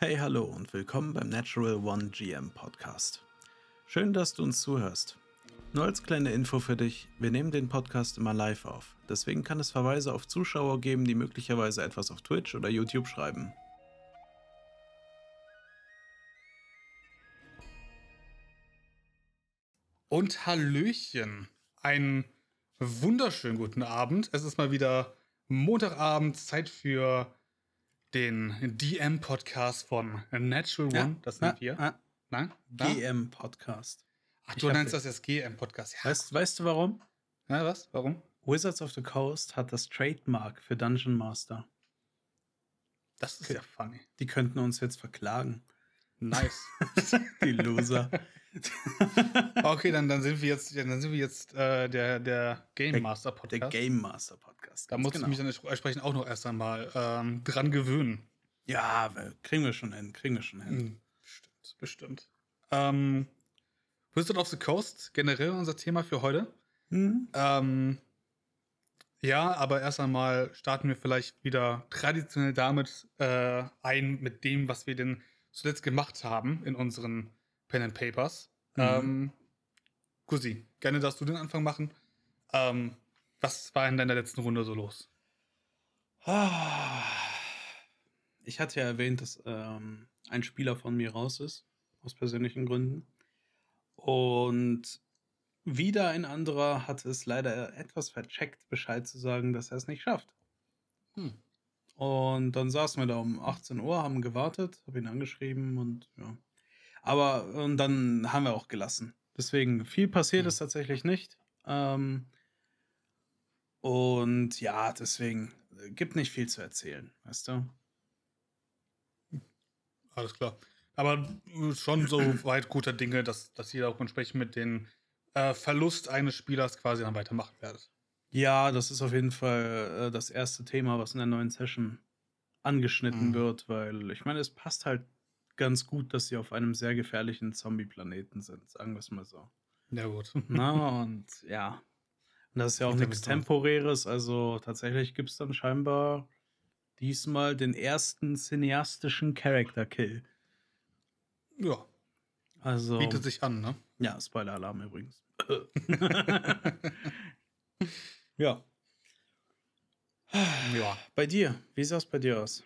Hey, hallo und willkommen beim Natural One GM Podcast. Schön, dass du uns zuhörst. Nur als kleine Info für dich, wir nehmen den Podcast immer live auf. Deswegen kann es Verweise auf Zuschauer geben, die möglicherweise etwas auf Twitch oder YouTube schreiben. Und Hallöchen. Einen wunderschönen guten Abend. Es ist mal wieder Montagabend, Zeit für den DM-Podcast von Natural One. Ja, das sind ah, wir. ah. Nein? GM Podcast. Ach, Ich du hab nennst das jetzt GM-Podcast. Ja. Weißt, weißt du warum? ja, was? Warum? Wizards of the Coast hat das Trademark für Dungeon Master. Das ist Okay. ja funny. Die könnten uns jetzt verklagen. Nice. Die Loser. okay, dann, dann sind wir jetzt, dann sind wir jetzt äh, der, der Game Master Der Podcast. Game Master Podcast. da muss genau. ich mich dann entsprechend auch noch erst einmal ähm, dran gewöhnen. Ja, kriegen wir schon hin. Kriegen wir schon hin. Hm, Bestimmt, bestimmt. Ähm, Wizard of the Coast, generell unser Thema für heute. Mhm. Ähm, ja, aber erst einmal starten wir vielleicht wieder traditionell damit äh, ein, mit dem, was wir denn zuletzt gemacht haben in unseren Pen and Papers. Mhm. Ähm, Kusi, gerne darfst du den Anfang machen. Ähm, was war in deiner letzten Runde so los? Ich hatte ja erwähnt, dass ähm, ein Spieler von mir raus ist, aus persönlichen Gründen. Und wieder ein anderer hat es leider etwas vercheckt, Bescheid zu sagen, dass er es nicht schafft. Hm. Und dann saßen wir da um 18 Uhr, haben gewartet, habe ihn angeschrieben und ja. Aber und dann haben wir auch gelassen. Deswegen, viel passiert Hm. ist tatsächlich nicht. Ähm, und ja, deswegen äh, gibt nicht viel zu erzählen, weißt du? Alles klar. Aber äh, schon so weit guter Dinge, dass, dass ihr auch entsprechend mit dem äh, Verlust eines Spielers quasi dann weitermachen werdet. Ja, das ist auf jeden Fall äh, das erste Thema, was in der neuen Session angeschnitten Mhm. wird, weil ich meine, es passt halt ganz gut, dass sie auf einem sehr gefährlichen Zombie-Planeten sind, sagen wir es mal so. Ja, gut. Na, und ja. Und das ist ja auch nichts. Temporäres, also tatsächlich gibt es dann scheinbar diesmal den ersten cineastischen Character-Kill. Ja, Also. bietet sich an, ne? Ja, Spoiler-Alarm übrigens. ja. Ja. Bei dir, wie sah es bei dir aus?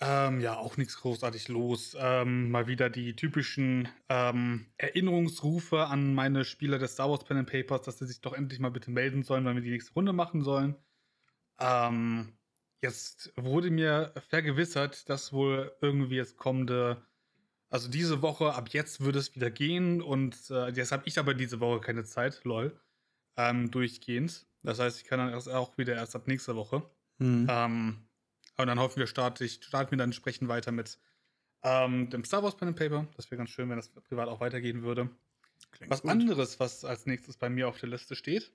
Ähm, ja, auch nichts großartig los. Ähm, mal wieder die typischen ähm, Erinnerungsrufe an meine Spieler des Star Wars Pen and Papers, dass sie sich doch endlich mal bitte melden sollen, weil wir die nächste Runde machen sollen. Ähm, jetzt wurde mir vergewissert, dass wohl irgendwie jetzt kommende, also diese Woche, ab jetzt würde es wieder gehen und äh, jetzt habe ich aber diese Woche keine Zeit, lol, ähm, durchgehend. Das heißt, ich kann dann erst auch wieder erst ab nächster Woche. Hm. Aber dann hoffen wir, starte ich, starten wir dann entsprechend weiter mit ähm, dem Star Wars Pen and Paper. Das wäre ganz schön, wenn das privat auch weitergehen würde. Klingt Was gut. anderes, was als nächstes bei mir auf der Liste steht,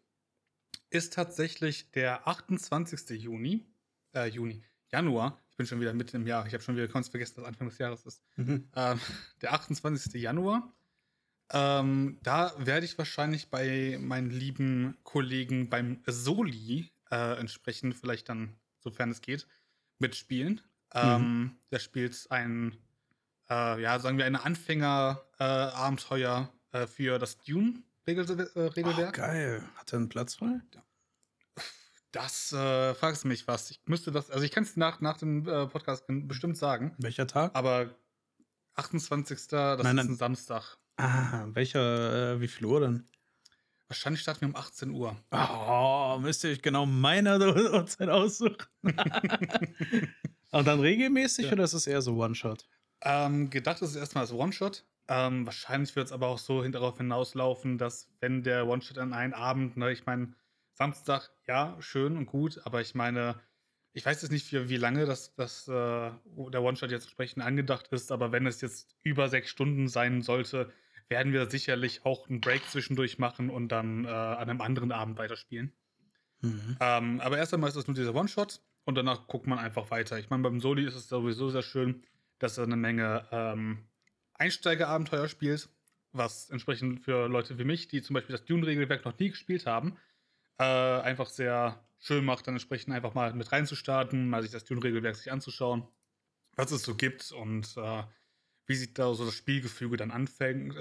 ist tatsächlich der 28. Juni. Äh, Juni. Januar. Ich bin schon wieder mitten im Jahr. Ich habe schon wieder ganz vergessen, dass Anfang des Jahres ist. Mhm. Ähm, der 28. Januar. Ähm, da werde ich wahrscheinlich bei meinen lieben Kollegen beim Soli äh, entsprechend, vielleicht dann, sofern es geht, mitspielen. Ähm, der spielt ein, äh, ja, sagen wir, eine Anfänger-Abenteuer äh, für das Dune-Regelwerk. Ach, geil. Hat er einen Platz frei? das äh, fragst du mich was. Ich müsste das, also ich kann es nach, nach dem äh, Podcast bestimmt sagen, Welcher Tag? aber 28. das Nein, ist nein. ein Samstag. Ah, welcher, äh, wie viel Uhr denn? Wahrscheinlich starten wir um 18 Uhr. Oh, müsste ich genau meine Uhrzeit aussuchen. Und dann regelmäßig Ja. oder ist es eher so One-Shot? Ähm, gedacht ist es erstmal als One-Shot. Ähm, wahrscheinlich wird es aber auch so darauf hinauslaufen, dass wenn der One-Shot an einen Abend, ne, ich meine, Samstag, ja, schön und gut, aber ich meine, ich weiß jetzt nicht, für wie lange das, das, äh, der One-Shot jetzt entsprechend angedacht ist, aber wenn es jetzt über sechs Stunden sein sollte, werden wir sicherlich auch einen Break zwischendurch machen und dann äh, an einem anderen Abend weiterspielen. Mhm. Ähm, aber erst einmal ist es nur dieser One-Shot und danach guckt man einfach weiter. Ich meine, beim Soli ist es sowieso sehr schön, dass er eine Menge ähm, Einsteigerabenteuer spielt, was entsprechend für Leute wie mich, die zum Beispiel das Dune-Regelwerk noch nie gespielt haben, äh, einfach sehr schön macht, dann entsprechend einfach mal mit reinzustarten, mal sich das Dune-Regelwerk sich anzuschauen. was es so gibt und äh, wie sich da so das Spielgefüge dann anfängt, äh,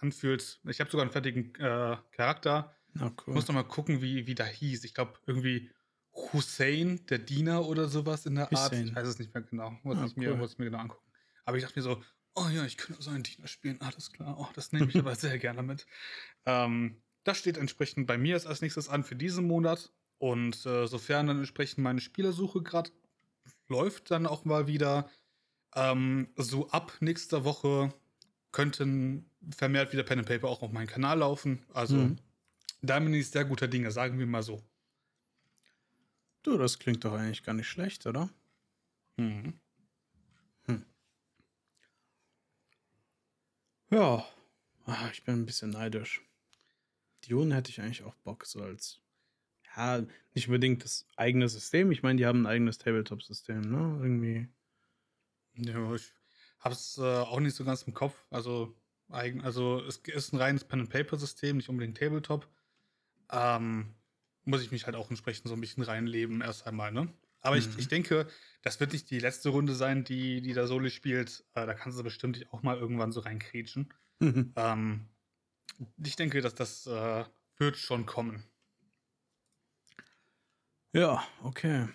anfühlt. Ich habe sogar einen fertigen äh, Charakter. Na cool. Ich muss noch mal gucken, wie, wie da hieß. Ich glaube, irgendwie Hussein, der Diener oder sowas in der Art. Hussein. Ich weiß es nicht mehr genau. Muss, Ah, ich mir, cool. muss ich mir genau angucken. Aber ich dachte mir so, oh ja, ich könnte so einen Diener spielen. Alles klar. Oh, das nehme ich aber sehr gerne mit. Ähm, das steht entsprechend bei mir jetzt als nächstes an für diesen Monat. Und äh, sofern dann entsprechend meine Spielersuche gerade läuft, dann auch mal wieder ähm, so ab nächster Woche könnten vermehrt wieder Pen and Paper auch auf meinen Kanal laufen. Also Mhm. da bin ich sehr guter Dinge, sagen wir mal so. Du, das klingt doch eigentlich gar nicht schlecht, oder? Mhm. Ja. Ah, ich bin ein bisschen neidisch. Dune hätte ich eigentlich auch Bock, so als. Ja, nicht unbedingt das eigene System. Ich meine, die haben ein eigenes Tabletop-System, ne? Irgendwie. Ja, ich hab's äh, auch nicht so ganz im Kopf. Also, eigen, also es ist ein reines Pen-and-Paper-System, nicht unbedingt Tabletop. Ähm, muss ich mich halt auch entsprechend so ein bisschen reinleben, erst einmal, ne? Aber ich, Mhm. ich denke, das wird nicht die letzte Runde sein, die, die da Soli spielt. Äh, da kannst du bestimmt auch mal irgendwann so reinkrätschen. Mhm. Ähm, ich denke, dass das äh, wird schon kommen. Ja, okay.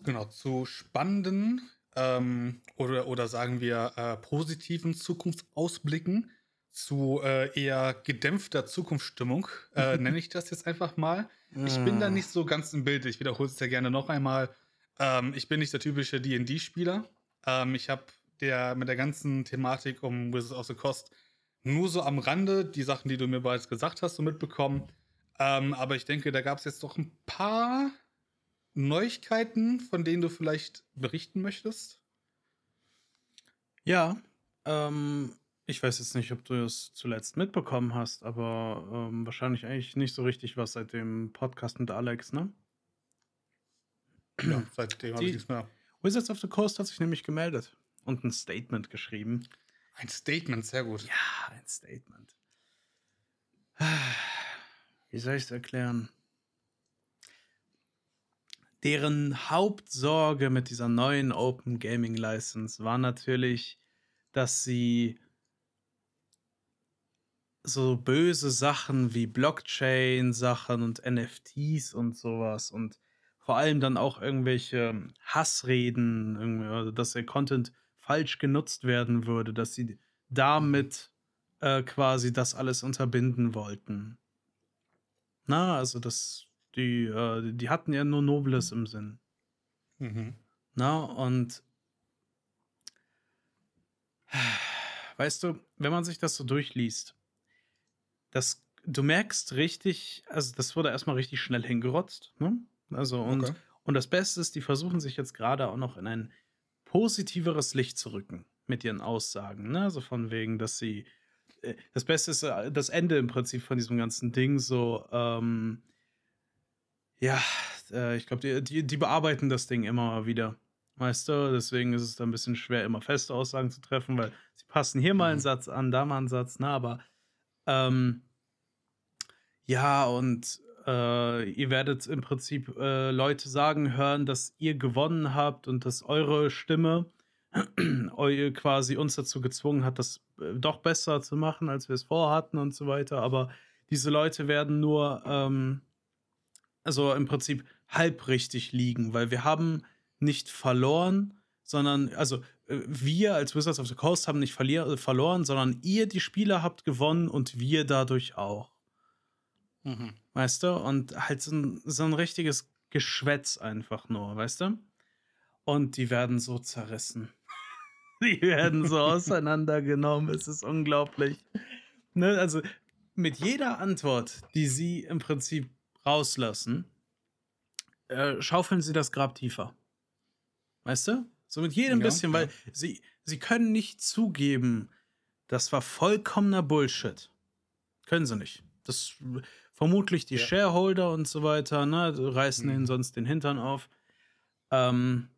Genau, zu spannenden ähm, oder, oder sagen wir äh, positiven Zukunftsausblicken, zu äh, eher gedämpfter Zukunftsstimmung, äh, nenne ich das jetzt einfach mal. Ich bin da Ah. nicht so ganz im Bild. Ich wiederhole es ja gerne noch einmal. Ähm, ich bin nicht der typische D&D-Spieler. Ähm, ich habe der mit der ganzen Thematik um Wizards of the Coast nur so am Rande die Sachen, die du mir bereits gesagt hast, so mitbekommen. Ähm, aber ich denke, da gab es jetzt doch ein paar Neuigkeiten, von denen du vielleicht berichten möchtest. Ja, ähm, ich weiß jetzt nicht, ob du es zuletzt mitbekommen hast, aber ähm, wahrscheinlich eigentlich nicht so richtig was seit dem Podcast mit Alex, ne? Ja, seitdem habe ich nichts mehr. Wizards of the Coast hat sich nämlich gemeldet und ein Statement geschrieben. Ein Statement, sehr gut. Ja, ein Statement. Wie soll ich es erklären? Deren Hauptsorge mit dieser neuen Open Gaming License war natürlich, dass sie so böse Sachen wie Blockchain-Sachen und NFTs und sowas und vor allem dann auch irgendwelche Hassreden, also dass der Content falsch genutzt werden würde, dass sie damit äh, quasi das alles unterbinden wollten. Na, also das, die, äh, die hatten ja nur Nobles im Sinn. Mhm. Na, und weißt du, wenn man sich das so durchliest, das, du merkst richtig, also das wurde erstmal richtig schnell hingerotzt, ne? Also, und, Okay. und das Beste ist, die versuchen sich jetzt gerade auch noch in ein positiveres Licht zu rücken mit ihren Aussagen, ne? Also von wegen, dass sie. äh, Das Beste ist äh, das Ende im Prinzip von diesem ganzen Ding, so, ähm, ja, äh, ich glaube, die, die, die bearbeiten das Ding immer wieder. Weißt du, deswegen ist es da ein bisschen schwer, immer feste Aussagen zu treffen, weil sie passen hier mal einen Mhm. Satz an, da mal einen Satz, na, aber ähm, ja, und äh, ihr werdet im Prinzip äh, Leute sagen hören, dass ihr gewonnen habt und dass eure Stimme eu quasi uns dazu gezwungen hat, das äh, doch besser zu machen, als wir es vorhatten und so weiter. Aber diese Leute werden nur, ähm, also im Prinzip halb richtig liegen, weil wir haben nicht verloren, sondern, also äh, wir als Wizards of the Coast haben nicht verlier äh, verloren, sondern ihr, die Spieler, habt gewonnen und wir dadurch auch. Mhm. Weißt du? Und halt so ein, so ein richtiges Geschwätz einfach nur, weißt du? Und die werden so zerrissen. Die werden so auseinandergenommen. Es ist unglaublich. Ne? Also mit jeder Antwort, die sie im Prinzip rauslassen, äh, schaufeln sie das Grab tiefer. Weißt du? So mit jedem Ja, bisschen, ja. weil sie, sie können nicht zugeben, das war vollkommener Bullshit. Können sie nicht. Das vermutlich die Ja. Shareholder und so weiter, ne, reißen Mhm. ihnen sonst den Hintern auf. Ähm,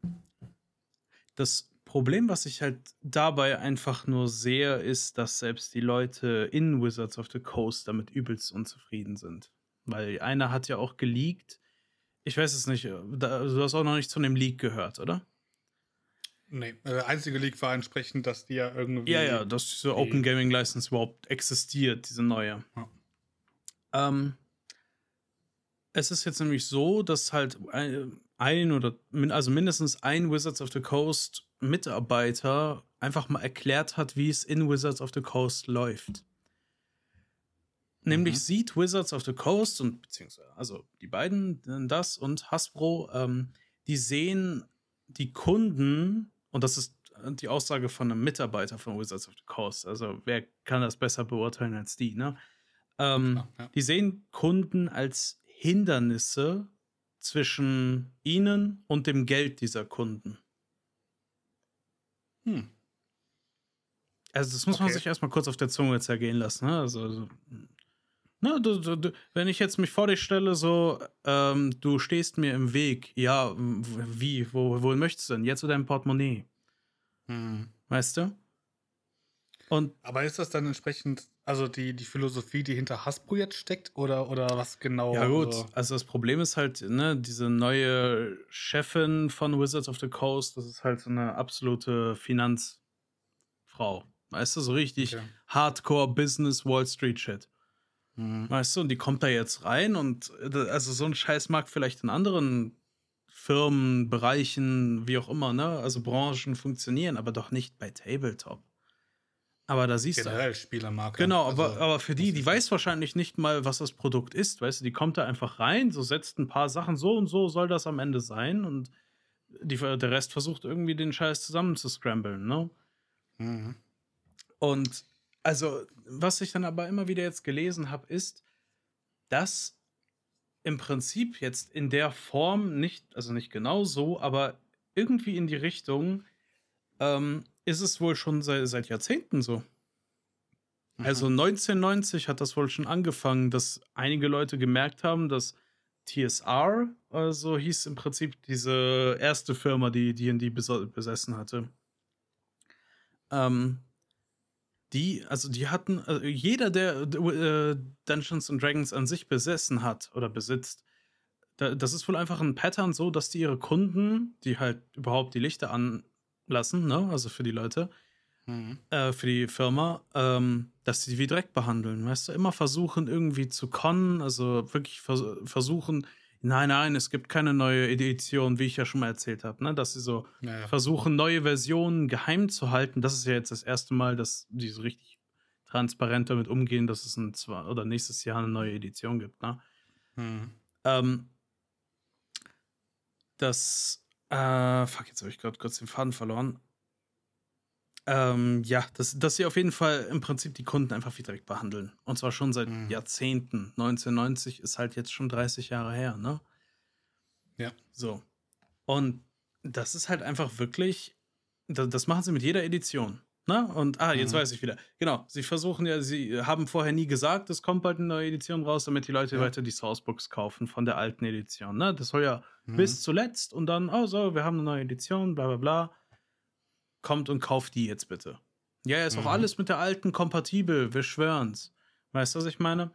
das Problem, was ich halt dabei einfach nur sehe, ist, dass selbst die Leute in Wizards of the Coast damit übelst unzufrieden sind. Weil einer hat ja auch geleakt. Ich weiß es nicht, da, du hast auch noch nicht zu dem Leak gehört, oder? Nee, äh, der einzige Leak war entsprechend, dass die ja irgendwie. Ja, ja, dass diese Open Gaming License überhaupt existiert, diese neue. Ja. Ähm, es ist jetzt nämlich so, dass halt ein oder also mindestens ein Wizards of the Coast Mitarbeiter einfach mal erklärt hat, wie es in Wizards of the Coast läuft. Nämlich mhm. sieht Wizards of the Coast und beziehungsweise also die beiden, das und Hasbro, ähm, die sehen die Kunden, und das ist die Aussage von einem Mitarbeiter von Wizards of the Coast, also wer kann das besser beurteilen als die, ne? Ähm, ja, ja. Die sehen Kunden als Hindernisse zwischen ihnen und dem Geld dieser Kunden. Hm. Also, das muss okay. man sich erstmal kurz auf der Zunge zergehen lassen. Ne? Also, also ne, du, du, du, wenn ich jetzt mich vor dich stelle, so, ähm, du stehst mir im Weg, ja, wie, wo, wohin möchtest du denn? Jetzt oder dein Portemonnaie? Hm. Weißt du? Und Aber ist das dann entsprechend, also die, die Philosophie, die hinter Hasbro jetzt steckt, oder, oder was genau? Ja, gut, also, also das Problem ist halt, ne, diese neue Chefin von Wizards of the Coast, das ist halt so eine absolute Finanzfrau. Weißt du, so richtig okay. Hardcore Business Wall Street Shit. Mhm. Weißt du, und die kommt da jetzt rein und äh, also so ein Scheiß mag vielleicht in anderen Firmen, Bereichen, wie auch immer, ne, also Branchen funktionieren, aber doch nicht bei Tabletop. Aber da siehst Generell du. Generell Spielermarke. Genau, also, aber, aber für die, die weiß wahrscheinlich nicht mal, was das Produkt ist. Weißt du, die kommt da einfach rein, so setzt ein paar Sachen, so und so soll das am Ende sein. Und die, der Rest versucht irgendwie den Scheiß zusammen zu scramblen, ne? Mhm. Und also, was ich dann aber immer wieder jetzt gelesen habe, ist, dass im Prinzip jetzt in der Form nicht, also nicht genau so, aber irgendwie in die Richtung, ähm, ist es wohl schon seit, seit Jahrzehnten so. Mhm. Also 1990 hat das wohl schon angefangen, dass einige Leute gemerkt haben, dass TSR, also hieß im Prinzip diese erste Firma, die D&D besessen hatte. Ähm, die, also die hatten, also jeder, der äh, Dungeons and Dragons an sich besessen hat oder besitzt, da, das ist wohl einfach ein Pattern so, dass die ihre Kunden, die halt überhaupt die Lichter an, lassen, ne? also für die Leute, mhm. äh, für die Firma, ähm, dass sie wie direkt behandeln. Weißt du, immer versuchen irgendwie zu konnen, also wirklich vers versuchen, nein, nein, es gibt keine neue Edition, wie ich ja schon mal erzählt habe, ne? dass sie so ja, ja. versuchen, neue Versionen geheim zu halten. Das ist ja jetzt das erste Mal, dass die so richtig transparent damit umgehen, dass es ein zwei oder nächstes Jahr eine neue Edition gibt. Ne? Mhm. Ähm, das äh, fuck, jetzt habe ich gerade kurz den Faden verloren. Ähm, ja, dass, dass sie auf jeden Fall im Prinzip die Kunden einfach wie direkt behandeln. Und zwar schon seit mhm. Jahrzehnten. 1990 ist halt jetzt schon 30 Jahre her, ne? Ja. So. Und das ist halt einfach wirklich, das, machen sie mit jeder Edition. Ne? Und ah, jetzt mhm. weiß ich wieder. Genau, sie versuchen ja, sie haben vorher nie gesagt, es kommt bald eine neue Edition raus, damit die Leute ja. weiter die Sourcebooks kaufen von der alten Edition. Ne? Das soll ja mhm. bis zuletzt und dann, oh so, wir haben eine neue Edition, bla bla bla. Kommt und kauft die jetzt bitte. Ja, ist mhm. auch alles mit der alten kompatibel, wir schwören's. Weißt du, was ich meine?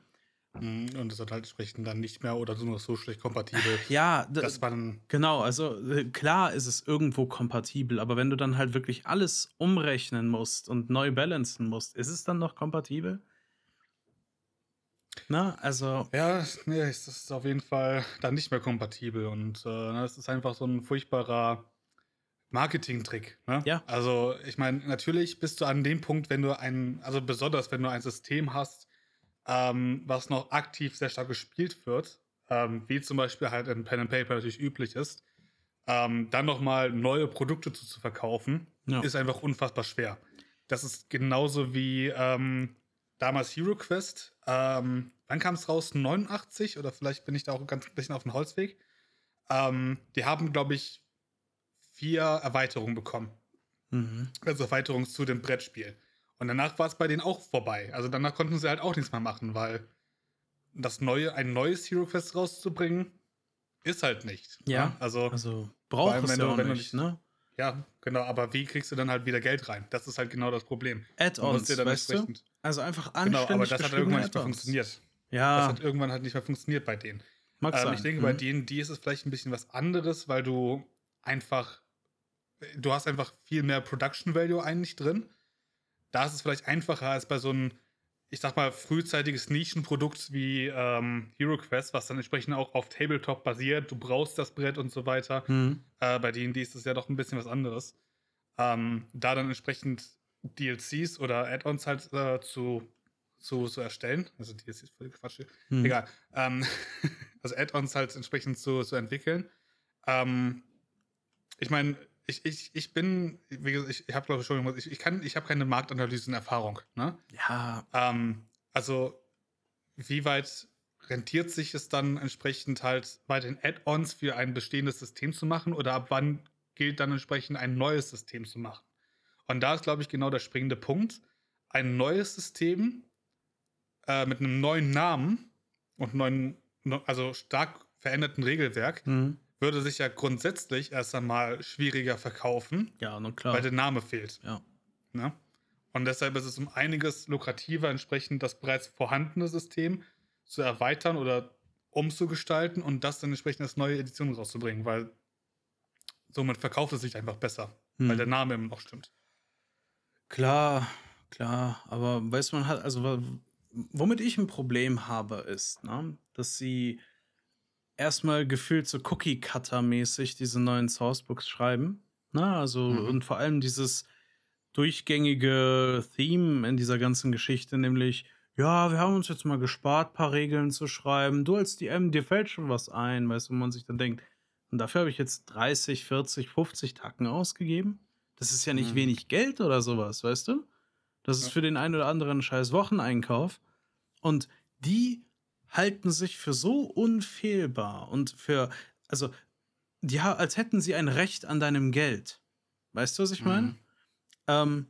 Mhm, und es hat halt entsprechend dann nicht mehr oder nur so schlecht kompatibel. Ja, dass man. Genau, also äh, klar ist es irgendwo kompatibel, aber wenn du dann halt wirklich alles umrechnen musst und neu balancen musst, ist es dann noch kompatibel? Na, also. Ja, nee, es ist auf jeden Fall dann nicht mehr kompatibel und äh, es ist einfach so ein furchtbarer Marketing-Trick. Ne? Ja. Also, ich meine, natürlich bist du an dem Punkt, wenn du ein, also besonders wenn du ein System hast, ähm, was noch aktiv sehr stark gespielt wird, ähm, wie zum Beispiel halt in Pen and Paper natürlich üblich ist, ähm, dann nochmal neue Produkte zu, zu verkaufen, ja. ist einfach unfassbar schwer. Das ist genauso wie ähm, damals Hero Quest. Ähm, wann kam es raus? 89? Oder vielleicht bin ich da auch ganz ein bisschen auf dem Holzweg. Ähm, die haben, glaube ich, vier Erweiterungen bekommen. Mhm. Also Erweiterungen zu dem Brettspiel. Und danach war es bei denen auch vorbei. Also danach konnten sie halt auch nichts mehr machen, weil das neue, ein neues Hero Quest rauszubringen, ist halt nicht. Ja. Ne? Also, also braucht es ja auch nicht, nicht, ne? Ja, genau, aber wie kriegst du dann halt wieder Geld rein? Das ist halt genau das Problem. Add-ons, weißt du? Also einfach anständig Genau, aber das hat irgendwann nicht mehr funktioniert. Ja. Das hat irgendwann halt nicht mehr funktioniert bei denen. Mag ähm, Ich denke, mhm. bei denen, die ist es vielleicht ein bisschen was anderes, weil du einfach du hast einfach viel mehr Production Value eigentlich drin. Da ist es vielleicht einfacher als bei so einem, ich sag mal, frühzeitiges Nischenprodukt wie ähm, HeroQuest, was dann entsprechend auch auf Tabletop basiert. Du brauchst das Brett und so weiter. Mhm. Äh, bei D&D ist es ja doch ein bisschen was anderes. Ähm, da dann entsprechend DLCs oder Add-ons halt äh, zu, zu, zu erstellen. Also DLCs voll Quatsch. Mhm. Egal. Ähm, also Add-ons halt entsprechend zu, zu entwickeln. Ähm, ich meine, ich, ich, ich bin, wie gesagt, ich, habe glaube ich schon, ich, ich kann, ich habe keine Marktanalysenerfahrung. Ne? Ja. Ähm, also, wie weit rentiert sich es dann entsprechend halt bei den Add-ons für ein bestehendes System zu machen oder ab wann gilt dann entsprechend ein neues System zu machen? Und da ist, glaube ich, genau der springende Punkt. Ein neues System äh, mit einem neuen Namen und neuen, also stark veränderten Regelwerk mhm würde sich ja grundsätzlich erst einmal schwieriger verkaufen. Ja, na klar. Weil der Name fehlt. Ja. Ne? Und deshalb ist es um einiges lukrativer, entsprechend das bereits vorhandene System zu erweitern oder umzugestalten und das dann entsprechend als neue Edition rauszubringen, weil somit verkauft es sich einfach besser, hm. weil der Name immer noch stimmt. Klar, klar, aber weiß man halt, also womit ich ein Problem habe, ist, ne, dass sie erstmal gefühlt so Cookie-Cutter-mäßig diese neuen Sourcebooks schreiben. Na, also, mhm. und vor allem dieses durchgängige Theme in dieser ganzen Geschichte, nämlich, ja, wir haben uns jetzt mal gespart, paar Regeln zu schreiben. Du als DM, dir fällt schon was ein, weißt du, wo man sich dann denkt, und dafür habe ich jetzt 30, 40, 50 Tacken ausgegeben. Das ist ja nicht mhm. wenig Geld oder sowas, weißt du? Das ist für den einen oder anderen scheiß Wocheneinkauf. Und die halten sich für so unfehlbar und für, also, die, als hätten sie ein Recht an deinem Geld. Weißt du, was ich meine? Mhm. Ähm,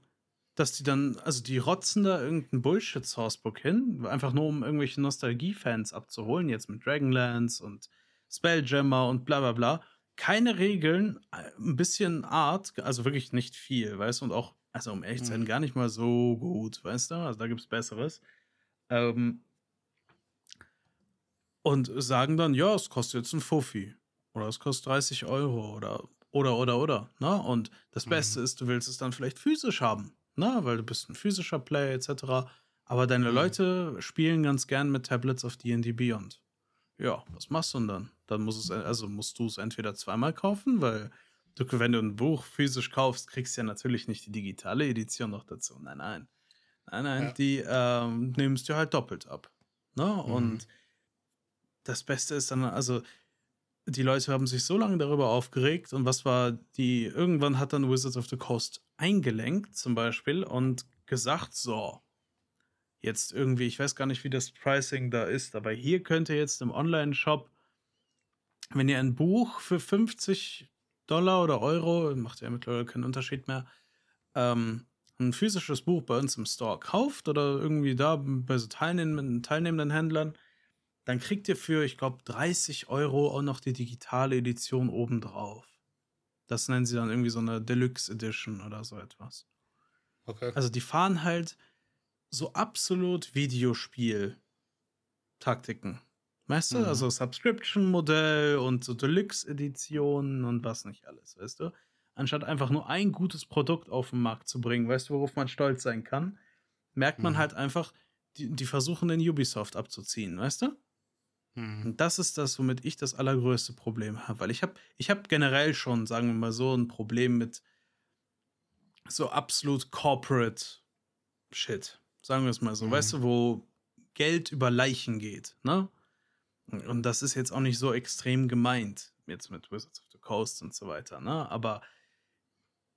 dass die dann, also die rotzen da irgendein Bullshit-Sourcebook hin, einfach nur um irgendwelche Nostalgie-Fans abzuholen, jetzt mit Dragonlance und Spelljammer und bla bla bla. Keine Regeln, ein bisschen Art, also wirklich nicht viel, weißt du, und auch, also um ehrlich zu sein, mhm. gar nicht mal so gut, weißt du, also da gibt's Besseres. Ähm, und sagen dann, ja, es kostet jetzt ein Fuffi oder es kostet 30 Euro oder oder oder oder. Ne? Und das Beste mhm. ist, du willst es dann vielleicht physisch haben, ne? weil du bist ein physischer Player etc. Aber deine mhm. Leute spielen ganz gern mit Tablets auf D&D Beyond. Ja, was machst du denn dann? Dann muss es, also musst du es entweder zweimal kaufen, weil du, wenn du ein Buch physisch kaufst, kriegst du ja natürlich nicht die digitale Edition noch dazu. Nein, nein. Nein, nein, ja. die ähm, nimmst du halt doppelt ab. Ne? Mhm. Das Beste ist dann, also die Leute haben sich so lange darüber aufgeregt und was war die, irgendwann hat dann Wizards of the Coast eingelenkt zum Beispiel und gesagt, so, jetzt irgendwie, ich weiß gar nicht, wie das Pricing da ist, aber hier könnt ihr jetzt im Online-Shop, wenn ihr ein Buch für 50 Dollar oder Euro, macht ja mittlerweile keinen Unterschied mehr, ähm, ein physisches Buch bei uns im Store kauft oder irgendwie da bei so teilnehmenden, teilnehmenden Händlern, dann kriegt ihr für, ich glaube, 30 Euro auch noch die digitale Edition obendrauf. Das nennen sie dann irgendwie so eine Deluxe Edition oder so etwas. Okay. Also die fahren halt so absolut Videospiel-Taktiken. Weißt du? Mhm. Also Subscription-Modell und so Deluxe-Editionen und was nicht alles, weißt du? Anstatt einfach nur ein gutes Produkt auf den Markt zu bringen, weißt du, worauf man stolz sein kann, merkt man mhm. halt einfach, die, die versuchen den Ubisoft abzuziehen, weißt du? Mhm. Und das ist das, womit ich das allergrößte Problem habe. Weil ich habe ich hab generell schon, sagen wir mal so, ein Problem mit so absolut corporate Shit. Sagen wir es mal so. Mhm. Weißt du, wo Geld über Leichen geht, ne? Und das ist jetzt auch nicht so extrem gemeint, jetzt mit Wizards of the Coast und so weiter, ne? Aber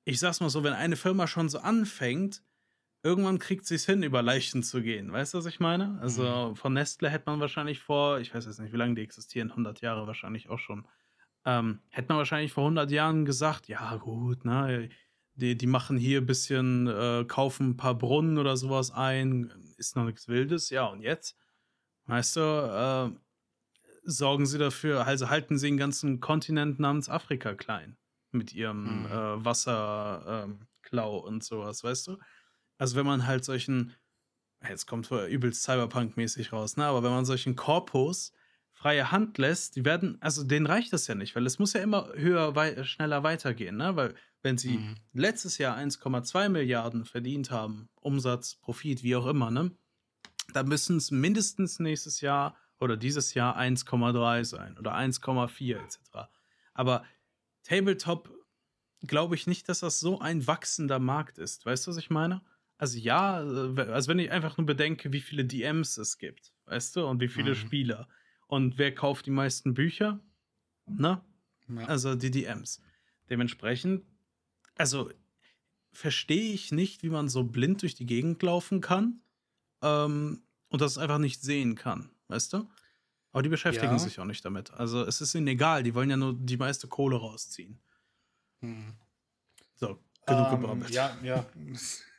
ich sag's mal so, wenn eine Firma schon so anfängt, irgendwann kriegt sie es hin, über Leichen zu gehen. Weißt du, was ich meine? Also mhm. von Nestle hätte man wahrscheinlich vor, ich weiß jetzt nicht, wie lange die existieren, 100 Jahre wahrscheinlich auch schon, ähm, hätte man wahrscheinlich vor 100 Jahren gesagt, ja gut, ne, die, die machen hier ein bisschen, äh, kaufen ein paar Brunnen oder sowas ein, ist noch nichts Wildes, ja und jetzt? Weißt du, äh, sorgen sie dafür, also halten sie den ganzen Kontinent namens Afrika klein mit ihrem mhm. äh, Wasserklau ähm, und sowas, weißt du? Also wenn man halt solchen, jetzt kommt übelst Cyberpunk-mäßig raus, ne? Aber wenn man solchen Korpus freie Hand lässt, die werden, also denen reicht das ja nicht, weil es muss ja immer höher, wei schneller weitergehen, ne? Weil wenn sie mhm. letztes Jahr 1,2 Milliarden verdient haben, Umsatz, Profit, wie auch immer, ne? Dann müssen es mindestens nächstes Jahr oder dieses Jahr 1,3 sein oder 1,4 etc. Aber Tabletop glaube ich nicht, dass das so ein wachsender Markt ist. Weißt du, was ich meine? Also ja, äh, also wenn ich einfach nur bedenke, wie viele DMs es gibt, weißt du, und wie viele mhm. Spieler und wer kauft die meisten Bücher, ne? Ja. Also die DMs. Dementsprechend, also verstehe ich nicht, wie man so blind durch die Gegend laufen kann ähm, und das einfach nicht sehen kann, weißt du? Aber die beschäftigen ja. sich auch nicht damit. Also es ist ihnen egal, die wollen ja nur die meiste Kohle rausziehen. Hm. So, genug um, ähm, Ja, ja.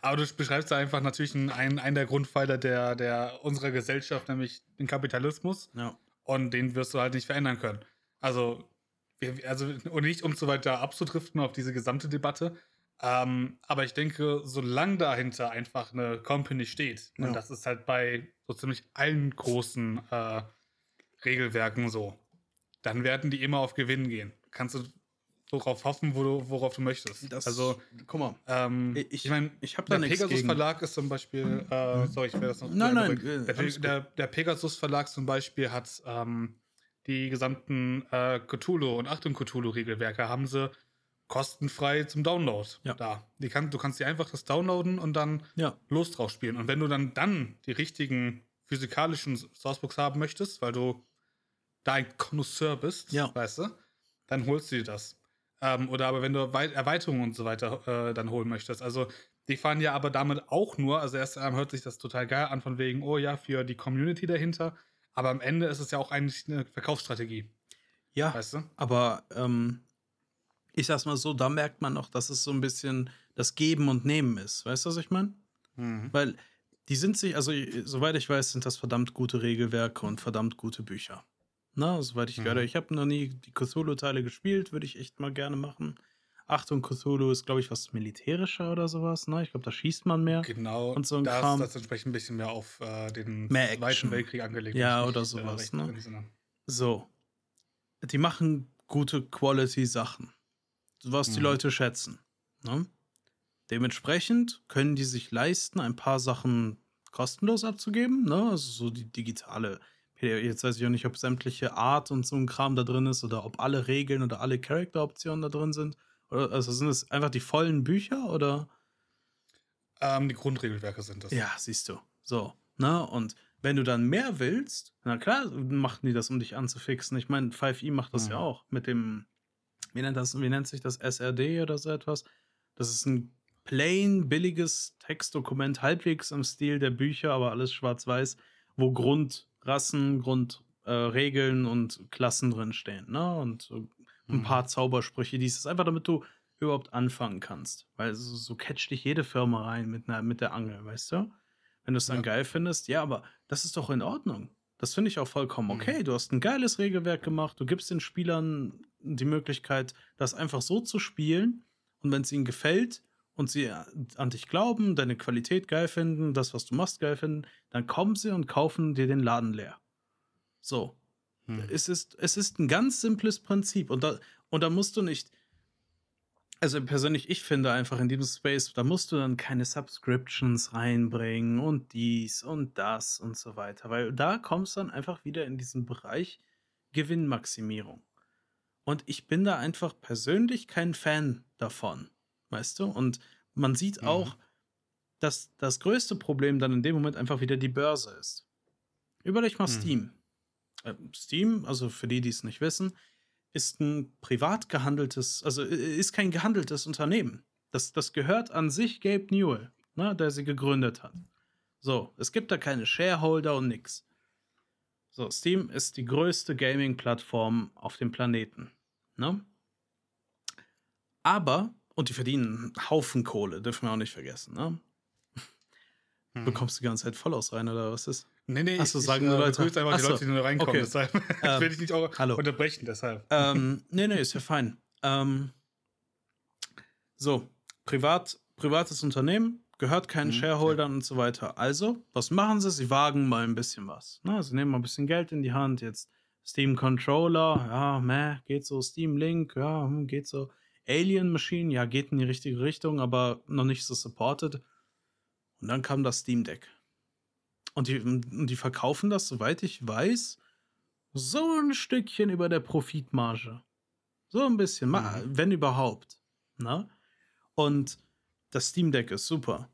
Aber du beschreibst da einfach natürlich einen, einen der Grundpfeiler der, der unserer Gesellschaft, nämlich den Kapitalismus. Ja. Und den wirst du halt nicht verändern können. Also, also und nicht um so weiter abzudriften auf diese gesamte Debatte. Ähm, aber ich denke, solange dahinter einfach eine Company steht, ja. und das ist halt bei so ziemlich allen großen äh, Regelwerken so, dann werden die immer auf Gewinn gehen. Kannst du worauf hoffen, wo du, worauf du möchtest. Das, also, guck mal. Ähm, ich ich meine, ich habe da Der Pegasus gegen. Verlag ist zum Beispiel, äh, mhm. sorry, ich will das noch. Nein, nein. Äh, der, der, der, Pegasus Verlag zum Beispiel hat ähm, die gesamten äh, Cthulhu und Achtung Cthulhu Regelwerke haben sie kostenfrei zum Download ja. da. Die kann, du kannst die einfach das downloaden und dann ja. los drauf spielen. Und wenn du dann dann die richtigen physikalischen Sourcebooks haben möchtest, weil du da ein Connoisseur bist, ja. weißt du, dann holst du dir das. Ähm, oder aber wenn du Erweiterungen und so weiter äh, dann holen möchtest. Also die fahren ja aber damit auch nur, also erst einmal hört sich das total geil an, von wegen, oh ja, für die Community dahinter. Aber am Ende ist es ja auch eigentlich eine Verkaufsstrategie. Ja, weißt du? aber ähm, ich sag's mal so, da merkt man auch, dass es so ein bisschen das Geben und Nehmen ist. Weißt du, was ich meine? Mhm. Weil die sind sich, also soweit ich weiß, sind das verdammt gute Regelwerke und verdammt gute Bücher. Na, soweit ich mhm. gehört habe. Ich habe noch nie die Cthulhu-Teile gespielt, würde ich echt mal gerne machen. Achtung, Cthulhu ist, glaube ich, was militärischer oder sowas. Ne? Ich glaube, da schießt man mehr. Genau. Und so ein das, Kram. das entspricht ein bisschen mehr auf äh, den mehr Zweiten Weltkrieg angelegt. Ja, oder sowas. Ne? So. Die machen gute Quality-Sachen. Was mhm. die Leute schätzen. Ne? Dementsprechend können die sich leisten, ein paar Sachen kostenlos abzugeben. Ne? Also so die digitale Jetzt weiß ich auch nicht, ob sämtliche Art und so ein Kram da drin ist oder ob alle Regeln oder alle Charakteroptionen da drin sind. Oder, also sind es einfach die vollen Bücher oder? Ähm, die Grundregelwerke sind das. Ja, siehst du. So. Ne? Und wenn du dann mehr willst, na klar, machen die das, um dich anzufixen. Ich meine, 5e macht das mhm. ja auch mit dem, wie nennt, das, wie nennt sich das, SRD oder so etwas? Das ist ein plain, billiges Textdokument, halbwegs im Stil der Bücher, aber alles schwarz-weiß, wo Grund Rassen, Grundregeln äh, und Klassen drinstehen, ne? Und so ein mhm. paar Zaubersprüche, die ist einfach, damit du überhaupt anfangen kannst. Weil so, so catcht dich jede Firma rein mit, einer, mit der Angel, weißt du? Wenn du es dann ja. geil findest, ja, aber das ist doch in Ordnung. Das finde ich auch vollkommen mhm. okay. Mhm. Du hast ein geiles Regelwerk gemacht, du gibst den Spielern die Möglichkeit, das einfach so zu spielen. Und wenn es ihnen gefällt, und sie an dich glauben, deine Qualität geil finden, das, was du machst, geil finden, dann kommen sie und kaufen dir den Laden leer. So. Hm. Es, ist, es ist ein ganz simples Prinzip. Und da, und da musst du nicht. Also persönlich, ich finde einfach in diesem Space, da musst du dann keine Subscriptions reinbringen und dies und das und so weiter. Weil da kommst du dann einfach wieder in diesen Bereich Gewinnmaximierung. Und ich bin da einfach persönlich kein Fan davon weißt du? Und man sieht mhm. auch, dass das größte Problem dann in dem Moment einfach wieder die Börse ist. Überleg mal mhm. Steam. Äh, Steam, also für die, die es nicht wissen, ist ein privat gehandeltes, also ist kein gehandeltes Unternehmen. Das, das gehört an sich Gabe Newell, ne, der sie gegründet hat. So, es gibt da keine Shareholder und nix. So, Steam ist die größte Gaming-Plattform auf dem Planeten. Ne? Aber und die verdienen einen Haufen Kohle, dürfen wir auch nicht vergessen, ne? Hm. Bekommst du die ganze Zeit voll aus rein, oder was ist? Nee, nee, Achso, sagen ich, äh, Leute. einfach Achso, die Leute, die nur reinkommen, okay. deshalb ähm, will ich nicht auch hallo. unterbrechen, deshalb. Ähm, nee, nee, ist ja fein. Ähm, so, privat, privates Unternehmen, gehört keinen mhm, Shareholdern ja. und so weiter. Also, was machen sie? Sie wagen mal ein bisschen was. Ne? Sie nehmen mal ein bisschen Geld in die Hand. Jetzt Steam Controller, ja, meh, geht so. Steam Link, ja, hm, geht so. Alien Machine, ja, geht in die richtige Richtung, aber noch nicht so supported. Und dann kam das Steam Deck. Und die, und die verkaufen das, soweit ich weiß, so ein Stückchen über der Profitmarge. So ein bisschen, mhm. wenn überhaupt. Ne? Und das Steam Deck ist super.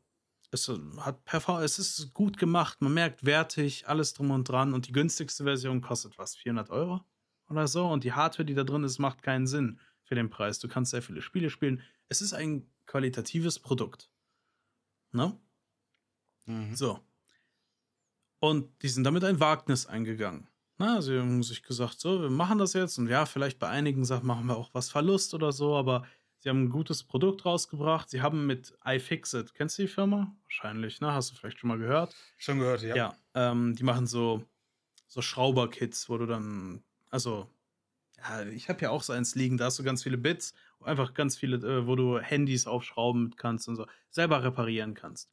Es hat es ist gut gemacht, man merkt wertig, alles drum und dran. Und die günstigste Version kostet was? 400 Euro oder so? Und die Hardware, die da drin ist, macht keinen Sinn für den Preis. Du kannst sehr viele Spiele spielen. Es ist ein qualitatives Produkt. Ne? Mhm. So. Und die sind damit ein Wagnis eingegangen. Na, sie haben sich gesagt, so, wir machen das jetzt und ja, vielleicht bei einigen Sachen machen wir auch was Verlust oder so, aber sie haben ein gutes Produkt rausgebracht. Sie haben mit iFixit, kennst du die Firma? Wahrscheinlich, ne? Hast du vielleicht schon mal gehört? Schon gehört, ja. Ja, ähm, die machen so, so Schrauberkits, wo du dann, also, ja, ich habe ja auch so eins liegen, da hast du ganz viele Bits, einfach ganz viele, äh, wo du Handys aufschrauben kannst und so, selber reparieren kannst.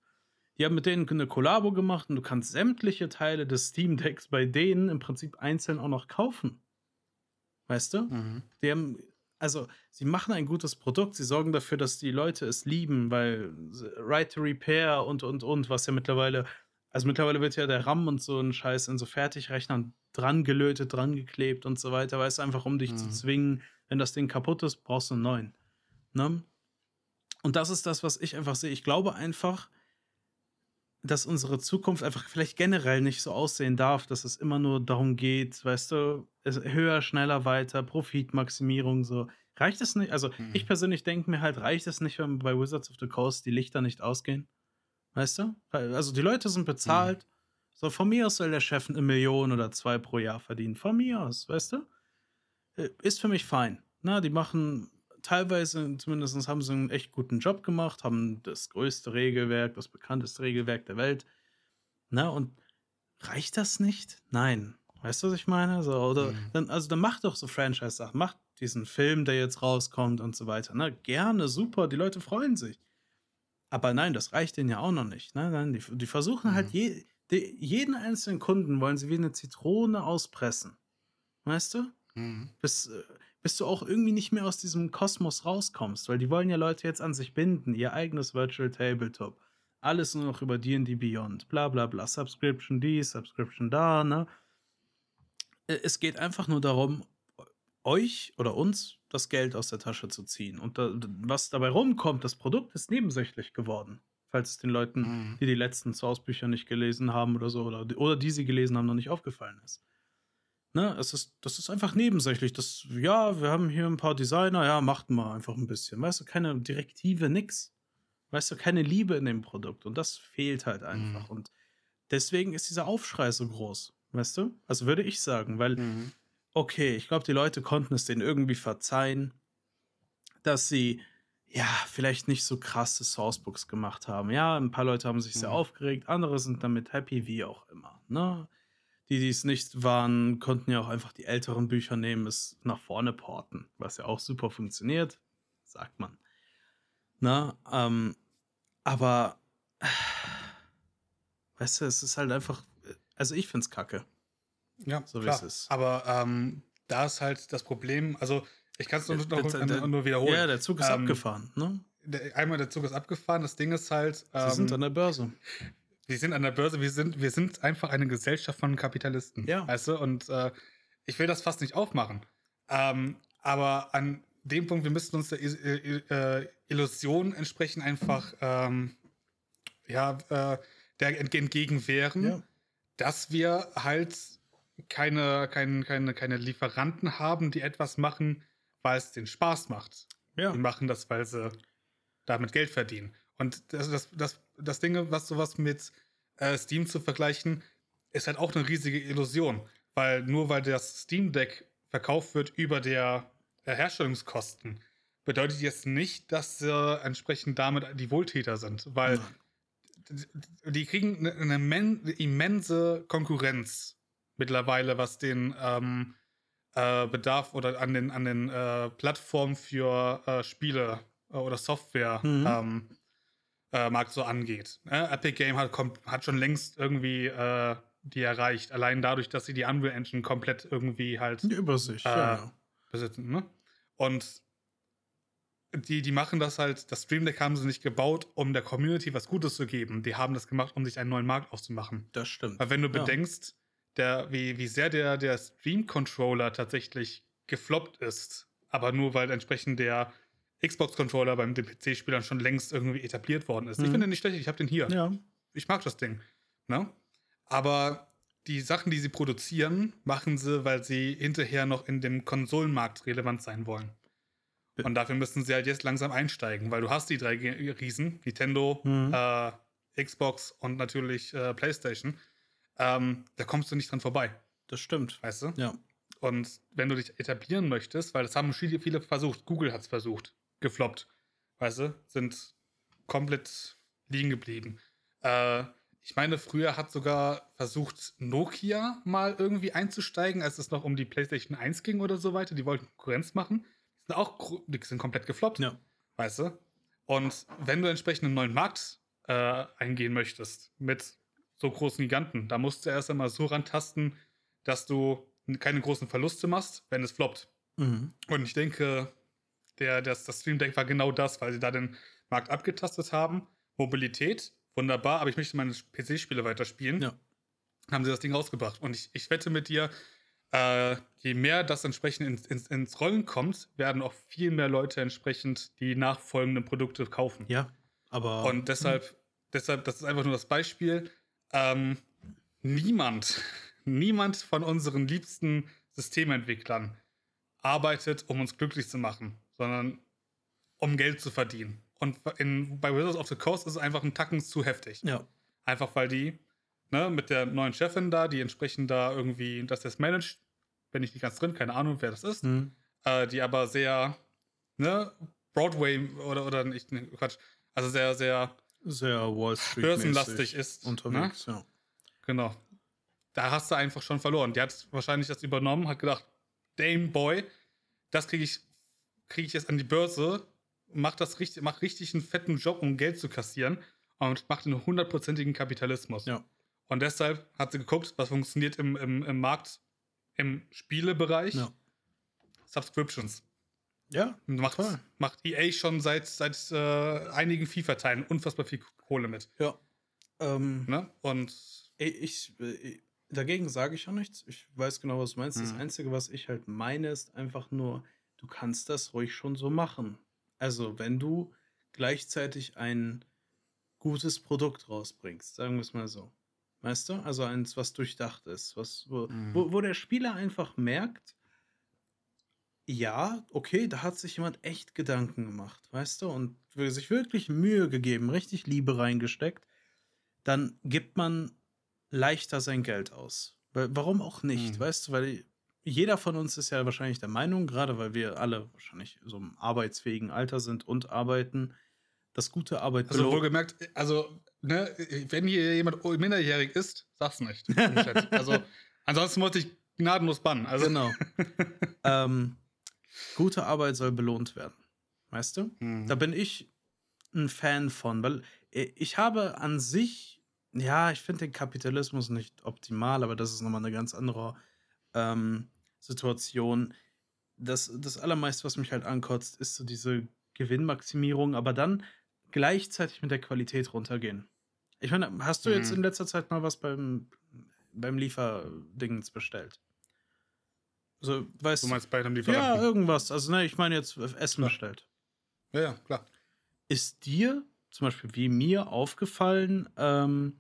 Die haben mit denen eine Kollabo gemacht und du kannst sämtliche Teile des Steam Decks bei denen im Prinzip einzeln auch noch kaufen. Weißt du? Mhm. Die haben, also, sie machen ein gutes Produkt, sie sorgen dafür, dass die Leute es lieben, weil Right to Repair und, und, und, was ja mittlerweile, also mittlerweile wird ja der RAM und so ein Scheiß in so Fertigrechnern dran gelötet, dran geklebt und so weiter, weißt du, einfach um dich mhm. zu zwingen, wenn das Ding kaputt ist, brauchst du einen neuen. Ne? Und das ist das, was ich einfach sehe. Ich glaube einfach, dass unsere Zukunft einfach vielleicht generell nicht so aussehen darf, dass es immer nur darum geht, weißt du, höher, schneller, weiter, Profitmaximierung, so. Reicht es nicht? Also, mhm. ich persönlich denke mir halt, reicht es nicht, wenn bei Wizards of the Coast die Lichter nicht ausgehen? Weißt du? Also, die Leute sind bezahlt. Mhm. So, von mir aus soll der Chef eine Million oder zwei pro Jahr verdienen. Von mir aus, weißt du? Äh, ist für mich fein. Na, die machen teilweise zumindest haben sie einen echt guten Job gemacht, haben das größte Regelwerk, das bekannteste Regelwerk der Welt. Na, und reicht das nicht? Nein. Weißt du, was ich meine? So, oder mhm. dann, also dann macht doch so Franchise-Sachen, macht diesen Film, der jetzt rauskommt und so weiter. Ne? Gerne, super, die Leute freuen sich. Aber nein, das reicht denen ja auch noch nicht. Ne? Nein, die, die versuchen halt mhm. halt je, die, jeden einzelnen Kunden wollen sie wie eine Zitrone auspressen. Weißt du? Mhm. Bis, äh, bis du auch irgendwie nicht mehr aus diesem Kosmos rauskommst, weil die wollen ja Leute jetzt an sich binden, ihr eigenes Virtual Tabletop. Alles nur noch über D&D Beyond, bla bla bla, Subscription dies, Subscription da, ne? Es geht einfach nur darum, euch oder uns das Geld aus der Tasche zu ziehen. Und da, was dabei rumkommt, das Produkt ist nebensächlich geworden. Falls es den Leuten, mhm. die die letzten Source-Bücher nicht gelesen haben oder so, oder, oder die sie gelesen haben, noch nicht aufgefallen ist. Ne, es ist, das ist einfach nebensächlich. Das, ja, wir haben hier ein paar Designer, ja, macht mal einfach ein bisschen. Weißt du, keine Direktive, nix. Weißt du, keine Liebe in dem Produkt. Und das fehlt halt einfach. Mhm. Und deswegen ist dieser Aufschrei so groß. Weißt du? Also würde ich sagen, weil, mhm. Okay, ich glaube, die Leute konnten es denen irgendwie verzeihen, dass sie, ja, vielleicht nicht so krasse Sourcebooks gemacht haben. Ja, ein paar Leute haben sich sehr mhm. aufgeregt, andere sind damit happy, wie auch immer. Ne? Die, die es nicht waren, konnten ja auch einfach die älteren Bücher nehmen, es nach vorne porten, was ja auch super funktioniert, sagt man. Na, ähm, aber, weißt du, es ist halt einfach, also ich find's kacke. Ja, so klar. wie es ist. Aber ähm, da ist halt das Problem, also ich kann es nur, nur, nur, wiederholen. Ja, der Zug ist ähm, abgefahren, ne? einmal der Zug ist abgefahren, das Ding ist halt. Ähm, Sie sind an der Börse. Wir sind an der Börse, wir sind, wir sind einfach eine Gesellschaft von Kapitalisten. Ja. Weißt du? Und äh, ich will das fast nicht aufmachen. Ähm, aber an dem Punkt, wir müssten uns der äh, Illusion entsprechend einfach ähm, ja, äh, der entgegenwehren, ja. dass wir halt keine, keine, keine, keine Lieferanten haben, die etwas machen, weil es den Spaß macht. Ja. Die machen das, weil sie damit Geld verdienen. Und das, das, das, das Ding, was sowas mit äh, Steam zu vergleichen, ist halt auch eine riesige Illusion. Weil nur weil das Steam Deck verkauft wird über der äh, Herstellungskosten, bedeutet jetzt nicht, dass sie entsprechend damit die Wohltäter sind. Weil Nein. die kriegen eine, eine, immense Konkurrenz mittlerweile, was den ähm, äh, Bedarf oder an den, an den äh, Plattformen für äh, Spiele äh, oder Software mhm. ähm, äh, Markt so angeht. Ne? Epic Game hat, kommt, hat schon längst irgendwie äh, die erreicht. Allein dadurch, dass sie die Unreal Engine komplett irgendwie halt über sich ja. besitzen. Ne? Und die, die machen das halt, das Stream Deck haben sie nicht gebaut, um der Community was Gutes zu geben. Die haben das gemacht, um sich einen neuen Markt aufzumachen. Das stimmt. Weil wenn du Ja. bedenkst, der, wie, wie sehr der, der Stream-Controller tatsächlich gefloppt ist, aber nur weil entsprechend der Xbox-Controller beim PC-Spielern schon längst irgendwie etabliert worden ist. Ich Mhm. finde den nicht schlecht, ich habe den hier. Ja. Ich mag das Ding. Ne? Aber die Sachen, die sie produzieren, machen sie, weil sie hinterher noch in dem Konsolenmarkt relevant sein wollen. Und dafür müssen sie halt jetzt langsam einsteigen, weil du hast die drei Riesen, Nintendo, Mhm. äh, Xbox und natürlich äh, PlayStation. Ähm, da kommst du nicht dran vorbei, Das stimmt. weißt du? Ja. Und wenn du dich etablieren möchtest, weil das haben viele, viele versucht, Google hat es versucht, gefloppt, weißt du, sind komplett liegen geblieben. Äh, ich meine, früher hat sogar versucht, Nokia mal irgendwie einzusteigen, als es noch um die PlayStation 1 ging oder so weiter. Die wollten Konkurrenz machen. Die sind auch die sind komplett gefloppt, Ja. weißt du? Und wenn du entsprechend einen neuen Markt äh, eingehen möchtest mit so großen Giganten, da musst du erst einmal so rantasten, dass du keine großen Verluste machst, wenn es floppt. Mhm. Und ich denke, der, das, das Stream Deck war genau das, weil sie da den Markt abgetastet haben. Mobilität, wunderbar, aber ich möchte meine PC-Spiele weiterspielen. Ja. Haben sie das Ding rausgebracht. Und ich, ich wette mit dir, äh, je mehr das entsprechend ins, ins, ins Rollen kommt, werden auch viel mehr Leute entsprechend die nachfolgenden Produkte kaufen. Ja. Aber. Und deshalb, deshalb, das ist einfach nur das Beispiel. Ähm, niemand, niemand von unseren liebsten Systementwicklern arbeitet, um uns glücklich zu machen, sondern um Geld zu verdienen. Und in, bei Wizards of the Coast ist es einfach ein Tacken zu heftig. Ja. Einfach weil die ne, mit der neuen Chefin da, die entsprechend da irgendwie das jetzt managt, bin ich nicht ganz drin, keine Ahnung, wer das ist, Mhm. äh, die aber sehr, ne, Broadway oder, oder nicht, ne, Quatsch, also sehr, sehr Sehr Wall Street. börsenlastig ist. Unterwegs, ja. Ne? Genau. Da hast du einfach schon verloren. Die hat wahrscheinlich das übernommen, hat gedacht, damn boy, das kriege ich, krieg ich jetzt an die Börse, mach das richtig, mach richtig einen fetten Job, um Geld zu kassieren und macht einen hundertprozentigen Kapitalismus. Ja. Und deshalb hat sie geguckt, was funktioniert im, im, im Markt, im Spielebereich. Ja. Subscriptions. Ja. Macht, macht EA schon seit, seit äh, einigen FIFA-Teilen unfassbar viel Kohle mit. Ja. Ähm, Ne? Und ich, ich, äh, dagegen sage ich auch nichts. Ich weiß genau, was du meinst. Das Mhm. Einzige, was ich halt meine, ist einfach nur, du kannst das ruhig schon so machen. Also, wenn du gleichzeitig ein gutes Produkt rausbringst, sagen wir es mal so. Weißt du? Also eins, was durchdacht ist, was, wo, Mhm. wo, wo der Spieler einfach merkt, ja, okay, da hat sich jemand echt Gedanken gemacht, weißt du, und sich wirklich Mühe gegeben, richtig Liebe reingesteckt, dann gibt man leichter sein Geld aus. Weil, warum auch nicht, Mhm. weißt du, weil jeder von uns ist ja wahrscheinlich der Meinung, gerade weil wir alle wahrscheinlich so im arbeitsfähigen Alter sind und arbeiten, dass gute Arbeit also wohlgemerkt, also, ne, wenn hier jemand minderjährig ist, sag's nicht. also, ansonsten muss ich gnadenlos bannen. Also, Genau. ähm, gute Arbeit soll belohnt werden. Weißt du? Mhm. Da bin ich ein Fan von, weil ich habe an sich, ja, ich finde den Kapitalismus nicht optimal, aber das ist nochmal eine ganz andere ähm, Situation. Das, das Allermeiste, was mich halt ankotzt, ist so diese Gewinnmaximierung, aber dann gleichzeitig mit der Qualität runtergehen. Ich meine, hast du jetzt Mhm. in letzter Zeit mal was beim, beim Lieferdingens bestellt? So, weißt du meinst bei einem ja, Lieferanten? irgendwas. Also, ne, ich meine jetzt Essen Klar. bestellt. Ja, ja, klar. Ist dir zum Beispiel wie mir aufgefallen, ähm,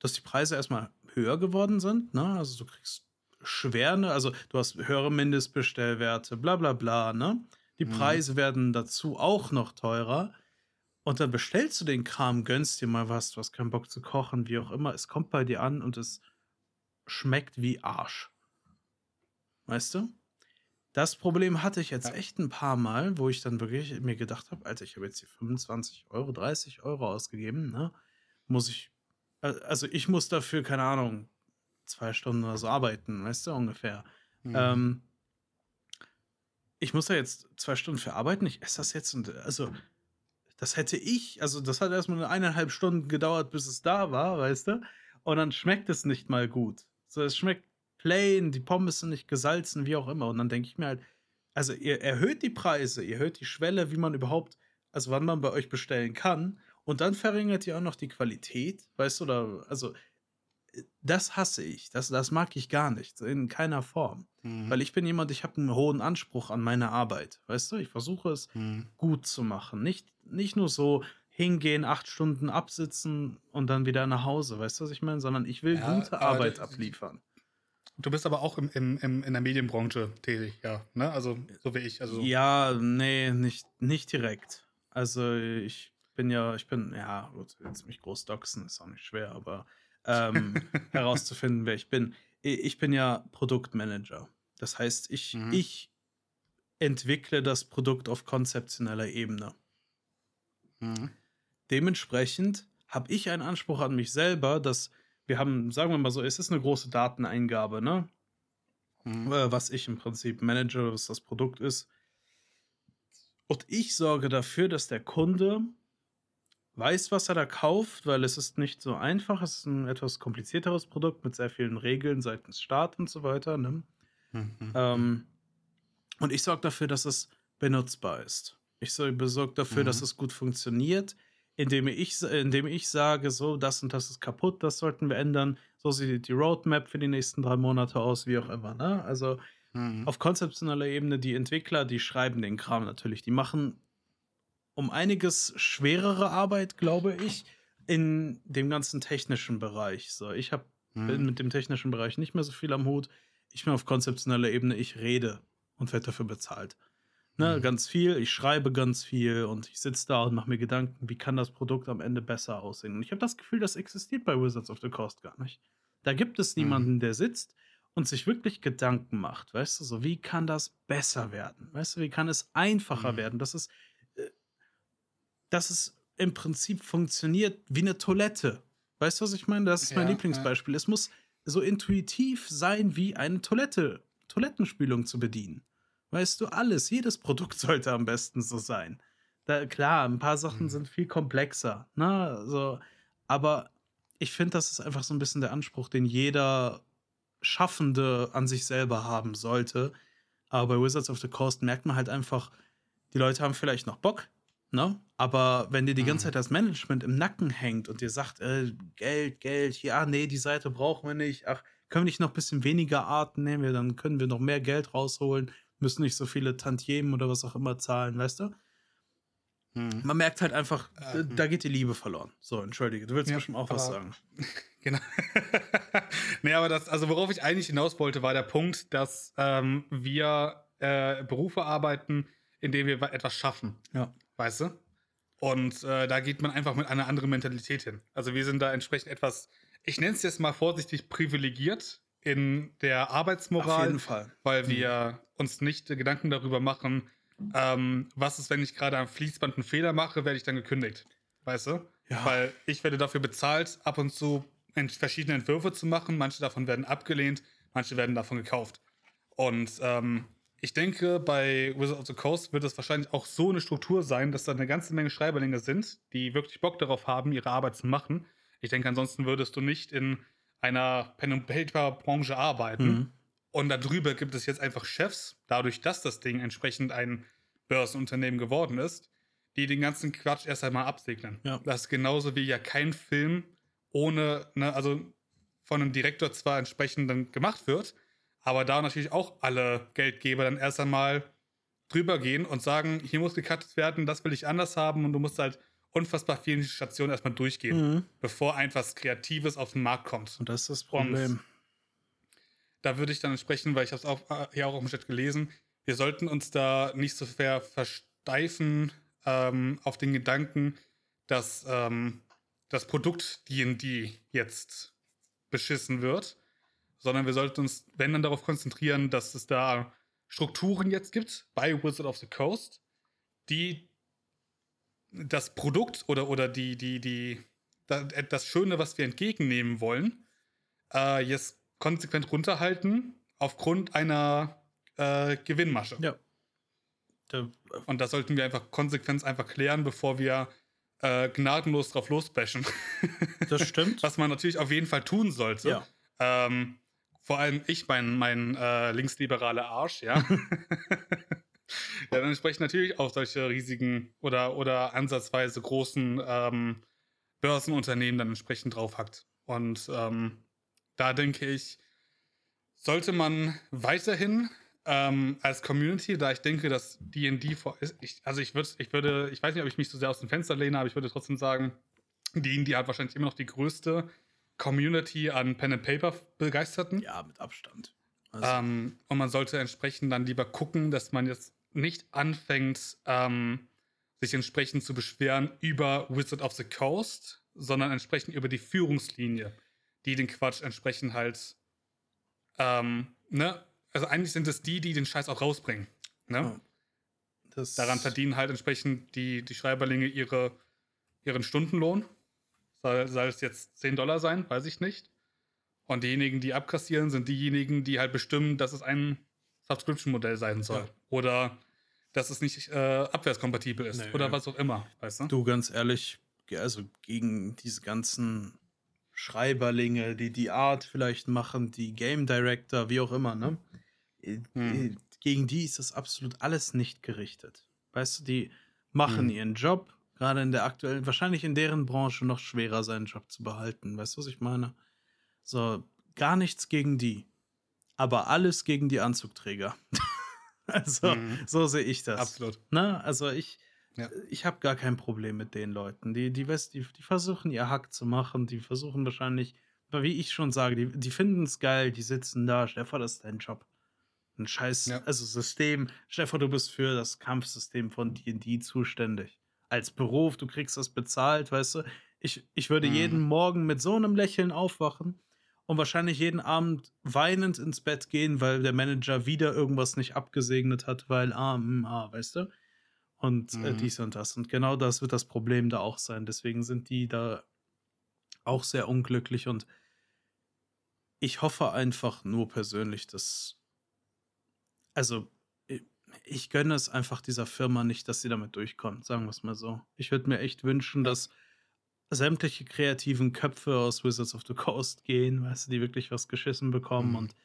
dass die Preise erstmal höher geworden sind? Ne? Also, du kriegst Schwerne, also du hast höhere Mindestbestellwerte, bla bla bla, ne? Die Mhm. Preise werden dazu auch noch teurer. Und dann bestellst du den Kram, gönnst dir mal was, du hast keinen Bock zu kochen, wie auch immer. Es kommt bei dir an und es schmeckt wie Arsch. Weißt du? Das Problem hatte ich jetzt Ja. echt ein paar Mal, wo ich dann wirklich mir gedacht habe, Alter, ich habe jetzt hier 25 Euro, 30 Euro ausgegeben, ne? Muss ich, al- also ich muss dafür, keine Ahnung, zwei Stunden oder so arbeiten, weißt du, ungefähr. Mhm. Ähm, ich muss da jetzt zwei Stunden für arbeiten, ich esse das jetzt und also das hätte ich, also das hat erstmal eineinhalb Stunden gedauert, bis es da war, weißt du? Und dann schmeckt es nicht mal gut. So, es schmeckt plain, die Pommes sind nicht gesalzen, wie auch immer. Und dann denke ich mir halt, also ihr erhöht die Preise, ihr erhöht die Schwelle, wie man überhaupt, also wann man bei euch bestellen kann. Und dann verringert ihr auch noch die Qualität, weißt du, oder, also das hasse ich. Das, das mag ich gar nicht. In keiner Form. Mhm. Weil ich bin jemand, ich habe einen hohen Anspruch an meine Arbeit. Weißt du, ich versuche es mhm. gut zu machen. Nicht, nicht nur so hingehen, acht Stunden absitzen und dann wieder nach Hause. Weißt du, was ich meine? Sondern ich will ja, gute Arbeit abliefern. Du bist aber auch im, im, im, in der Medienbranche tätig, ja. Ne? Also, so wie ich. Also. Ja, nee, nicht, nicht direkt. Also, ich bin ja, ich bin, ja, gut, jetzt mich groß doxen, ist auch nicht schwer, aber ähm, herauszufinden, wer ich bin. Ich bin ja Produktmanager. Das heißt, ich, mhm. ich entwickle das Produkt auf konzeptioneller Ebene. Mhm. Dementsprechend habe ich einen Anspruch an mich selber, dass wir haben, sagen wir mal so, es ist eine große Dateneingabe, ne? Mhm. Äh, was ich im Prinzip manage, was das Produkt ist. Und ich sorge dafür, dass der Kunde weiß, was er da kauft, weil es ist nicht so einfach. Es ist ein etwas komplizierteres Produkt mit sehr vielen Regeln seitens Staat und so weiter. Ne? Mhm. Ähm, und ich sorge dafür, dass es benutzbar ist. Ich besorge dafür, mhm. dass es gut funktioniert, indem ich, indem ich sage, so, das und das ist kaputt, das sollten wir ändern. So sieht die Roadmap für die nächsten drei Monate aus, wie auch immer. Ne? Also mhm. auf konzeptioneller Ebene, die Entwickler, die schreiben den Kram natürlich. Die machen um einiges schwerere Arbeit, glaube ich, in dem ganzen technischen Bereich. So, ich hab, mhm. bin mit dem technischen Bereich nicht mehr so viel am Hut. Ich bin auf konzeptioneller Ebene, ich rede und werde dafür bezahlt. Ne, mhm. Ganz viel, ich schreibe ganz viel und ich sitze da und mache mir Gedanken, wie kann das Produkt am Ende besser aussehen. Und ich habe das Gefühl, das existiert bei Wizards of the Coast gar nicht. Da gibt es mhm. niemanden, mhm. der sitzt und sich wirklich Gedanken macht, weißt du, so wie kann das besser werden? Weißt du, wie kann es einfacher mhm. werden? Das ist dass es im Prinzip funktioniert wie eine Toilette. Weißt du, was ich meine? Das ist mein ja, Lieblingsbeispiel. Ja. Es muss so intuitiv sein, wie eine Toilette, Toilettenspülung zu bedienen. Weißt du, alles, jedes Produkt sollte am besten so sein. Da, klar, ein paar Sachen mhm. sind viel komplexer, ne? So, aber ich finde, das ist einfach so ein bisschen der Anspruch, den jeder Schaffende an sich selber haben sollte. Aber bei Wizards of the Coast merkt man halt einfach, die Leute haben vielleicht noch Bock, Ne? Aber wenn dir die ganze mhm. Zeit das Management im Nacken hängt und dir sagt, äh, Geld, Geld, ja, nee, die Seite brauchen wir nicht, ach, können wir nicht noch ein bisschen weniger Arten nehmen, dann können wir noch mehr Geld rausholen, müssen nicht so viele Tantiemen oder was auch immer zahlen, weißt du? Hm. Man merkt halt einfach, äh, da geht die Liebe verloren. So, entschuldige, du willst ja, bestimmt auch was sagen. genau. nee, aber das, also worauf ich eigentlich hinaus wollte, war der Punkt, dass ähm, wir äh, Berufe arbeiten, in denen wir etwas schaffen. Ja. Weißt du? Und äh, da geht man einfach mit einer anderen Mentalität hin. Also wir sind da entsprechend etwas, ich nenne es jetzt mal vorsichtig, privilegiert in der Arbeitsmoral. Auf jeden Fall. Weil wir mhm. uns nicht Gedanken darüber machen, ähm, was ist, wenn ich gerade am Fließband einen Fehler mache, werde ich dann gekündigt. Weißt du? Ja. Weil ich werde dafür bezahlt, ab und zu verschiedene Entwürfe zu machen. Manche davon werden abgelehnt, manche werden davon gekauft. Und ähm, ich denke, bei Wizard of the Coast wird es wahrscheinlich auch so eine Struktur sein, dass da eine ganze Menge Schreiberlinge sind, die wirklich Bock darauf haben, ihre Arbeit zu machen. Ich denke, ansonsten würdest du nicht in einer Pen Paper Branche arbeiten. Mhm. Und darüber gibt es jetzt einfach Chefs, dadurch, dass das Ding entsprechend ein Börsenunternehmen geworden ist, die den ganzen Quatsch erst einmal absegnen. Ja. Das ist genauso wie ja kein Film ohne, ne, also von einem Direktor zwar entsprechend dann gemacht wird, aber da natürlich auch alle Geldgeber dann erst einmal drüber gehen und sagen, hier muss gecuttet werden, das will ich anders haben und du musst halt unfassbar vielen Stationen erstmal durchgehen, mhm. bevor etwas Kreatives auf den Markt kommt. Und das ist das Problem. Und da würde ich dann entsprechen, weil ich habe es auch äh, hier auch im Chat gelesen, wir sollten uns da nicht so sehr versteifen ähm, auf den Gedanken, dass ähm, das Produkt D&D jetzt beschissen wird, sondern wir sollten uns, wenn dann, darauf konzentrieren, dass es da Strukturen jetzt gibt bei Wizard of the Coast, die das Produkt oder, oder die, die, die, das Schöne, was wir entgegennehmen wollen, äh, jetzt konsequent runterhalten aufgrund einer äh, Gewinnmasche. Ja. Und das sollten wir einfach konsequent einfach klären, bevor wir äh, gnadenlos drauf losbashen. Das stimmt. Was man natürlich auf jeden Fall tun sollte. Ja. Ähm, vor allem ich, mein, mein äh, linksliberale Arsch, ja. ja, dann sprechen natürlich auch solche riesigen oder, oder ansatzweise großen ähm, Börsenunternehmen dann entsprechend draufhackt. Und ähm, da denke ich, sollte man weiterhin ähm, als Community, da ich denke, dass D&D also ich würde, ich würde, ich weiß nicht, ob ich mich so sehr aus dem Fenster lehne, aber ich würde trotzdem sagen, D&D hat wahrscheinlich immer noch die größte Community an Pen and Paper begeisterten. Ja, mit Abstand. Also. Ähm, und man sollte entsprechend dann lieber gucken, dass man jetzt nicht anfängt, ähm, sich entsprechend zu beschweren über Wizard of the Coast, sondern entsprechend über die Führungslinie, die den Quatsch entsprechend halt, ähm, ne, also eigentlich sind es die, die den Scheiß auch rausbringen. Ne? Oh. Daran verdienen halt entsprechend die, die Schreiberlinge ihre, ihren Stundenlohn. Soll, soll es jetzt 10 Dollar sein? Weiß ich nicht. Und diejenigen, die abkassieren, sind diejenigen, die halt bestimmen, dass es ein Subscription-Modell sein soll. Ja. Oder dass es nicht äh, abwärtskompatibel ist. Nee, oder was auch immer. Weißt du? du, ganz ehrlich, also gegen diese ganzen Schreiberlinge, die die Art vielleicht machen, die Game Director, wie auch immer, ne? Äh, hm. Gegen die ist das absolut alles nicht gerichtet. Weißt du, die machen hm. ihren Job, gerade in der aktuellen, wahrscheinlich in deren Branche noch schwerer, seinen Job zu behalten. Weißt du, was ich meine? So, gar nichts gegen die. Aber alles gegen die Anzugträger. also, mhm. so sehe ich das. Absolut. Na, also ich, ja. ich habe gar kein Problem mit den Leuten. Die, die, die, die versuchen ihr Hack zu machen, die versuchen wahrscheinlich, wie ich schon sage, die, die finden es geil, die sitzen da, Stefan, das ist dein Job ein scheiß, ja. also System. Stefan, du bist für das Kampfsystem von D&D zuständig. Als Beruf, du kriegst das bezahlt, weißt du. Ich, ich würde mhm. jeden Morgen mit so einem Lächeln aufwachen und wahrscheinlich jeden Abend weinend ins Bett gehen, weil der Manager wieder irgendwas nicht abgesegnet hat, weil ah, mm, ah, weißt du? Und äh, mhm. äh, dies und das. Und genau das wird das Problem da auch sein. Deswegen sind die da auch sehr unglücklich und ich hoffe einfach nur persönlich, dass also ich gönne es einfach dieser Firma nicht, dass sie damit durchkommt, sagen wir es mal so. Ich würde mir echt wünschen, dass sämtliche kreativen Köpfe aus Wizards of the Coast gehen, weißt du, die wirklich was geschissen bekommen mhm. und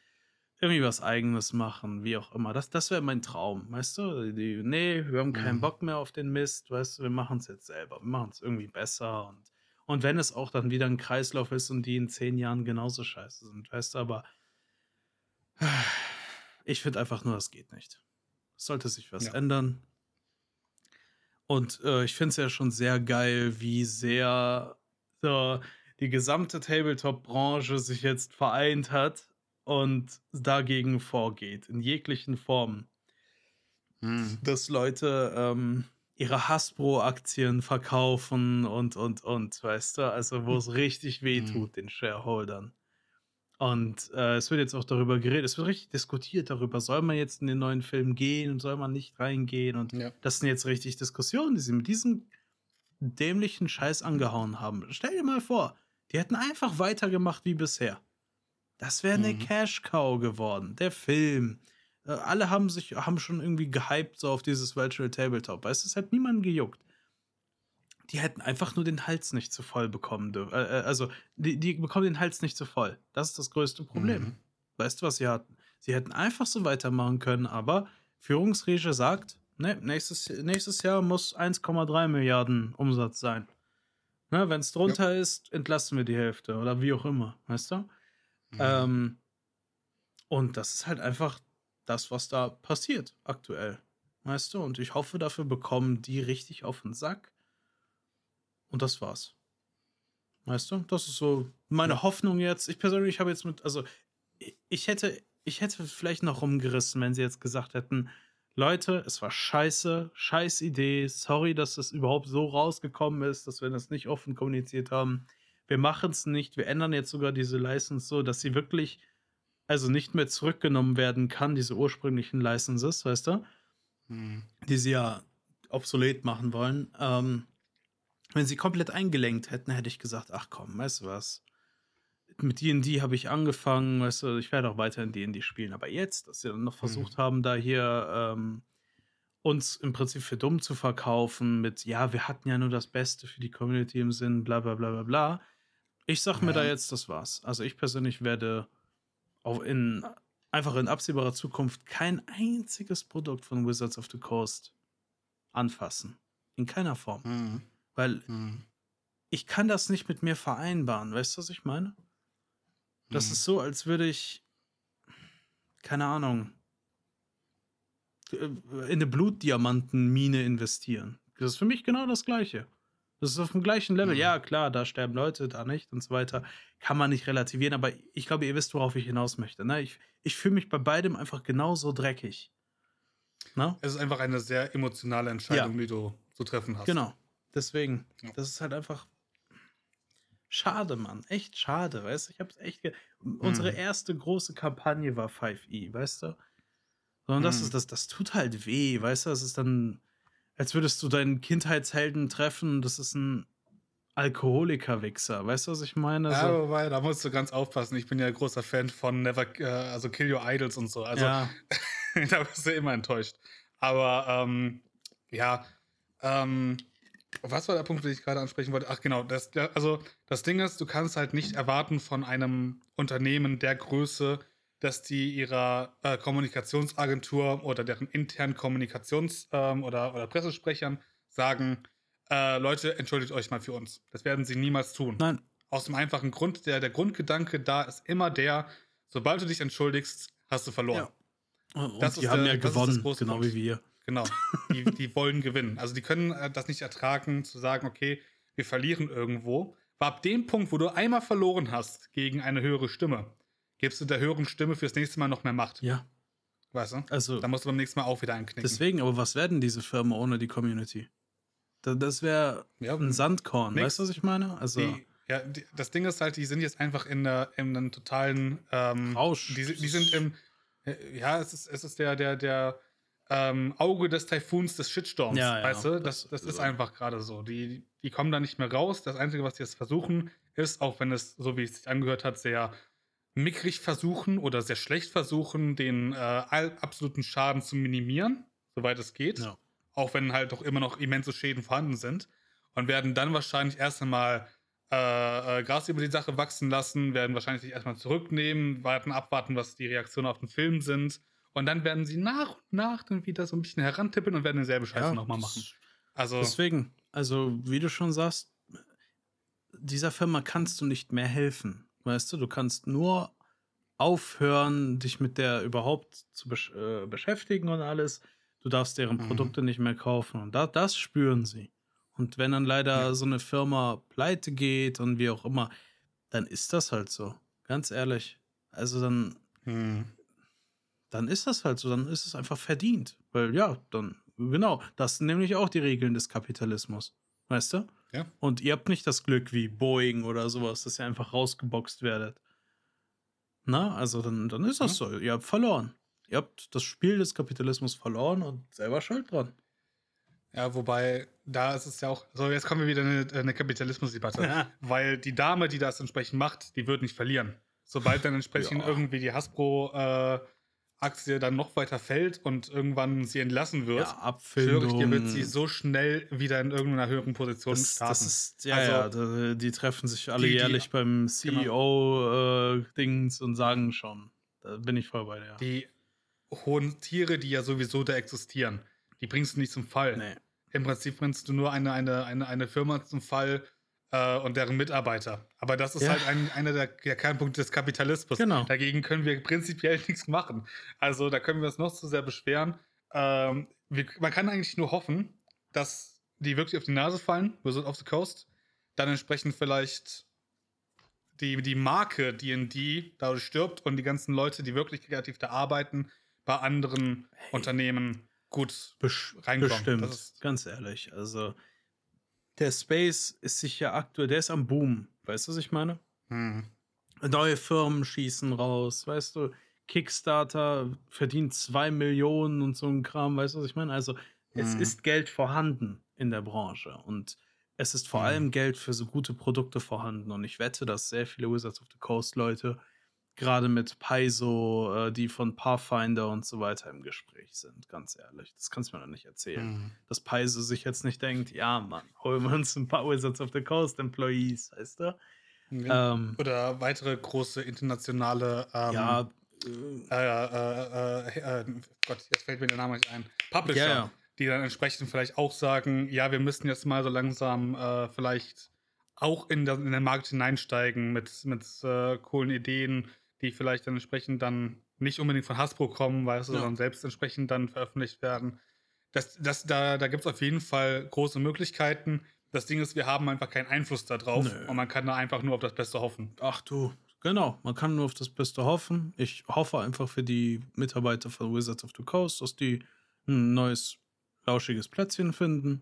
irgendwie was eigenes machen, wie auch immer. Das, das wäre mein Traum, weißt du? Die, nee, wir haben keinen mhm. Bock mehr auf den Mist, weißt du, wir machen es jetzt selber. Wir machen es irgendwie besser und, und wenn es auch dann wieder ein Kreislauf ist und die in zehn Jahren genauso scheiße sind, weißt du, aber ich finde einfach nur, es geht nicht. Es sollte sich was ja. ändern. Und äh, ich finde es ja schon sehr geil, wie sehr so, die gesamte Tabletop-Branche sich jetzt vereint hat und dagegen vorgeht, in jeglichen Formen. Hm. Dass Leute ähm, ihre Hasbro-Aktien verkaufen und, und, und, weißt du, also wo es richtig weh hm. tut, hm. den Shareholdern. Und äh, es wird jetzt auch darüber geredet, es wird richtig diskutiert darüber, soll man jetzt in den neuen Film gehen und soll man nicht reingehen? Und ja. das sind jetzt richtig Diskussionen, die sie mit diesem dämlichen Scheiß angehauen haben. Stell dir mal vor, die hätten einfach weitergemacht wie bisher. Das wäre eine mhm. Cash-Cow geworden. Der Film. Äh, alle haben sich, haben schon irgendwie gehypt so auf dieses Virtual Tabletop. Weißt du, es hat niemanden gejuckt die hätten einfach nur den Hals nicht zu voll bekommen dürfen. Äh, äh, also, die, die bekommen den Hals nicht zu voll. Das ist das größte Problem. Mhm. Weißt du, was sie hatten? Sie hätten einfach so weitermachen können, aber Führungsriege sagt, ne, nächstes, nächstes Jahr muss 1,3 Milliarden Umsatz sein. Ne, Wenn es drunter ja. ist, entlassen wir die Hälfte oder wie auch immer, weißt du? Mhm. Ähm, und das ist halt einfach das, was da passiert aktuell. Weißt du? Und ich hoffe, dafür bekommen die richtig auf den Sack und das war's. Weißt du? Das ist so meine Hoffnung jetzt. Ich persönlich habe jetzt mit, also ich hätte, ich hätte vielleicht noch rumgerissen, wenn sie jetzt gesagt hätten, Leute, es war scheiße, scheiß Idee, sorry, dass das überhaupt so rausgekommen ist, dass wir das nicht offen kommuniziert haben. Wir machen es nicht, wir ändern jetzt sogar diese License so, dass sie wirklich, also nicht mehr zurückgenommen werden kann, diese ursprünglichen Licenses, weißt du? Hm. Die sie ja obsolet machen wollen. Ähm, wenn sie komplett eingelenkt hätten, hätte ich gesagt, ach komm, weißt du was? Mit D&D habe ich angefangen, weißt du, ich werde auch weiter in D&D spielen. Aber jetzt, dass sie dann noch versucht mhm. haben, da hier ähm, uns im Prinzip für dumm zu verkaufen mit, ja, wir hatten ja nur das Beste für die Community im Sinn, bla bla bla bla bla. Ich sag mir da jetzt, das war's. Also ich persönlich werde auch in einfach in absehbarer Zukunft kein einziges Produkt von Wizards of the Coast anfassen. In keiner Form. Mhm. Weil Mhm. ich kann das nicht mit mir vereinbaren. Weißt du, was ich meine? Das Mhm. ist so, als würde ich, keine Ahnung, äh, in eine Blutdiamantenmine investieren. Das ist für mich genau das Gleiche. Das ist auf dem gleichen Level. Mhm. Ja, klar, da sterben Leute, da nicht und so weiter. Kann man nicht relativieren, aber ich glaube, ihr wisst, worauf ich hinaus möchte. Ne? Ich, ich fühle mich bei beidem einfach genauso dreckig. Ne? Es ist einfach eine sehr emotionale Entscheidung, die du zu treffen hast. Genau. Deswegen, Ja. das ist halt einfach schade, Mann. Echt schade, weißt du? Ich hab's echt. Ge Unsere Mhm. erste große Kampagne war 5e, weißt du? Und das, Mhm. ist, das, das tut halt weh, weißt du? Das ist dann, als würdest du deinen Kindheitshelden treffen, das ist ein Alkoholiker-Wichser, weißt du, was ich meine? Ja, So, wobei, da musst du ganz aufpassen. Ich bin ja großer Fan von Never, äh, also Kill Your Idols und so. Also ja, da bist du immer enttäuscht. Aber ähm, ja, ähm, was war der Punkt, den ich gerade ansprechen wollte? Ach genau, das, also das Ding ist, du kannst halt nicht erwarten von einem Unternehmen der Größe, dass die ihrer äh, Kommunikationsagentur oder deren internen Kommunikations- ähm, oder, oder Pressesprechern sagen, äh, Leute, entschuldigt euch mal für uns. Das werden sie niemals tun. nein, Aus dem einfachen Grund, der, der Grundgedanke da ist immer der, sobald du dich entschuldigst, hast du verloren. Ja. und Das die ist haben der- ja gewonnen, genau Punkt. wie wir. Genau. Die, die wollen gewinnen. Also die können äh, das nicht ertragen, zu sagen, okay, wir verlieren irgendwo. Aber ab dem Punkt, wo du einmal verloren hast gegen eine höhere Stimme, gibst du der höheren Stimme fürs nächste Mal noch mehr Macht. Ja, Weißt du? also. Da musst du beim nächsten Mal auch wieder einknicken. Deswegen, aber was werden diese Firmen ohne die Community? Da- Das wäre ja, ein Sandkorn, Nix. weißt du, was ich meine? Also, die, ja, die, das Ding ist halt, die sind jetzt einfach in, der, in einem totalen ähm, Rausch. Die, die sind im, äh, ja, es ist, es ist der, der, der ähm, Auge des Taifuns des Shitstorms, Ja, ja, weißt du? Das, das- das ist so. einfach gerade so. Die, die kommen da nicht mehr raus. Das Einzige, was die jetzt versuchen, ist, auch wenn es, so wie es sich angehört hat, sehr mickrig versuchen oder sehr schlecht versuchen, den äh, absoluten Schaden zu minimieren, soweit es geht. Ja. Auch wenn halt doch immer noch immense Schäden vorhanden sind. Und werden dann wahrscheinlich erst einmal äh, äh, Gras über die Sache wachsen lassen, werden wahrscheinlich sich erstmal zurücknehmen, warten, abwarten, was die Reaktionen auf den Film sind. Und dann werden sie nach und nach dann wieder so ein bisschen herantippeln und werden denselbe Scheiße ja, nochmal machen. Also, Deswegen, also wie du schon sagst, dieser Firma kannst du nicht mehr helfen. Weißt du, du kannst nur aufhören, dich mit der überhaupt zu besch äh, beschäftigen und alles. Du darfst deren Mhm. Produkte nicht mehr kaufen. Und da, das spüren sie. Und wenn dann leider Ja. so eine Firma pleite geht und wie auch immer, dann ist das halt so. Ganz ehrlich. Also dann, hm, dann ist das halt so, dann ist es einfach verdient. Weil ja, dann, genau, das sind nämlich auch die Regeln des Kapitalismus. Weißt du? Ja. Und ihr habt nicht das Glück wie Boeing oder sowas, dass ihr einfach rausgeboxt werdet. Na, also dann, dann ist das Ja. so. Ihr habt verloren. Ihr habt das Spiel des Kapitalismus verloren und selber schuld dran. ja, wobei, da ist es ja auch, so jetzt kommen wir wieder in eine, eine Kapitalismusdebatte. Weil die Dame, die das entsprechend macht, die wird nicht verlieren. Sobald dann entsprechend Ja. irgendwie die Hasbro-Aktie dann noch weiter fällt und irgendwann sie entlassen wird, Ja, schwöre ich dir, wird Abfindung. sie so schnell wieder in irgendeiner höheren Position das, starten. das ist, ja, Also, ja, die treffen sich alle die- die- jährlich beim CEO-Dings und sagen schon. Da bin ich voll bei dir. die hohen Tiere, die ja sowieso da existieren, die bringst du nicht zum Fall. nee. Im Prinzip bringst du nur eine, eine, eine, eine Firma zum Fall äh, und deren Mitarbeiter. Aber das ist Ja. halt ein, einer der, der Kernpunkte des Kapitalismus. Genau. Dagegen können wir prinzipiell nichts machen. Also da können wir uns noch zu sehr beschweren. Ähm, wir, man kann eigentlich nur hoffen, dass die wirklich auf die Nase fallen, Wizard of the Coast, dann entsprechend vielleicht die, die Marke D&D dadurch stirbt und die ganzen Leute, die wirklich kreativ da arbeiten, bei anderen Unternehmen gut Besch reinkommen. Bestimmt, ganz ehrlich. Also, der Space ist sicher aktuell, der ist am Boom. Weißt du, was ich meine? hm, Neue Firmen schießen raus, weißt du? Kickstarter verdient zwei Millionen und so ein Kram, weißt du, was ich meine? Also, es Mhm. ist Geld vorhanden in der Branche und es ist vor Mhm. allem Geld für so gute Produkte vorhanden und ich wette, dass sehr viele Wizards of the Coast Leute gerade mit Paizo, äh, die von Pathfinder und so weiter im Gespräch sind, ganz ehrlich. Das kannst du mir doch nicht erzählen. Mhm. Dass Paizo sich jetzt nicht denkt, ja, Mann, holen wir uns ein paar Wizards of the Coast Employees, weißt du? Mhm. Ähm, Oder weitere große internationale ähm, ja, äh, äh, äh, äh, Gott, jetzt fällt mir der Name nicht ein. Publisher, ja. die dann entsprechend vielleicht auch sagen, ja, wir müssen jetzt mal so langsam äh, vielleicht auch in, der, in den Markt hineinsteigen mit, mit äh, coolen Ideen, die vielleicht dann entsprechend dann nicht unbedingt von Hasbro kommen, weißt du, ja. sondern selbst entsprechend dann veröffentlicht werden. Das, das, da da gibt es auf jeden Fall große Möglichkeiten. Das Ding ist, wir haben einfach keinen Einfluss darauf Nö. und man kann da einfach nur auf das Beste hoffen. Ach du, genau, man kann nur auf das Beste hoffen. Ich hoffe einfach für die Mitarbeiter von Wizards of the Coast, dass die ein neues, lauschiges Plätzchen finden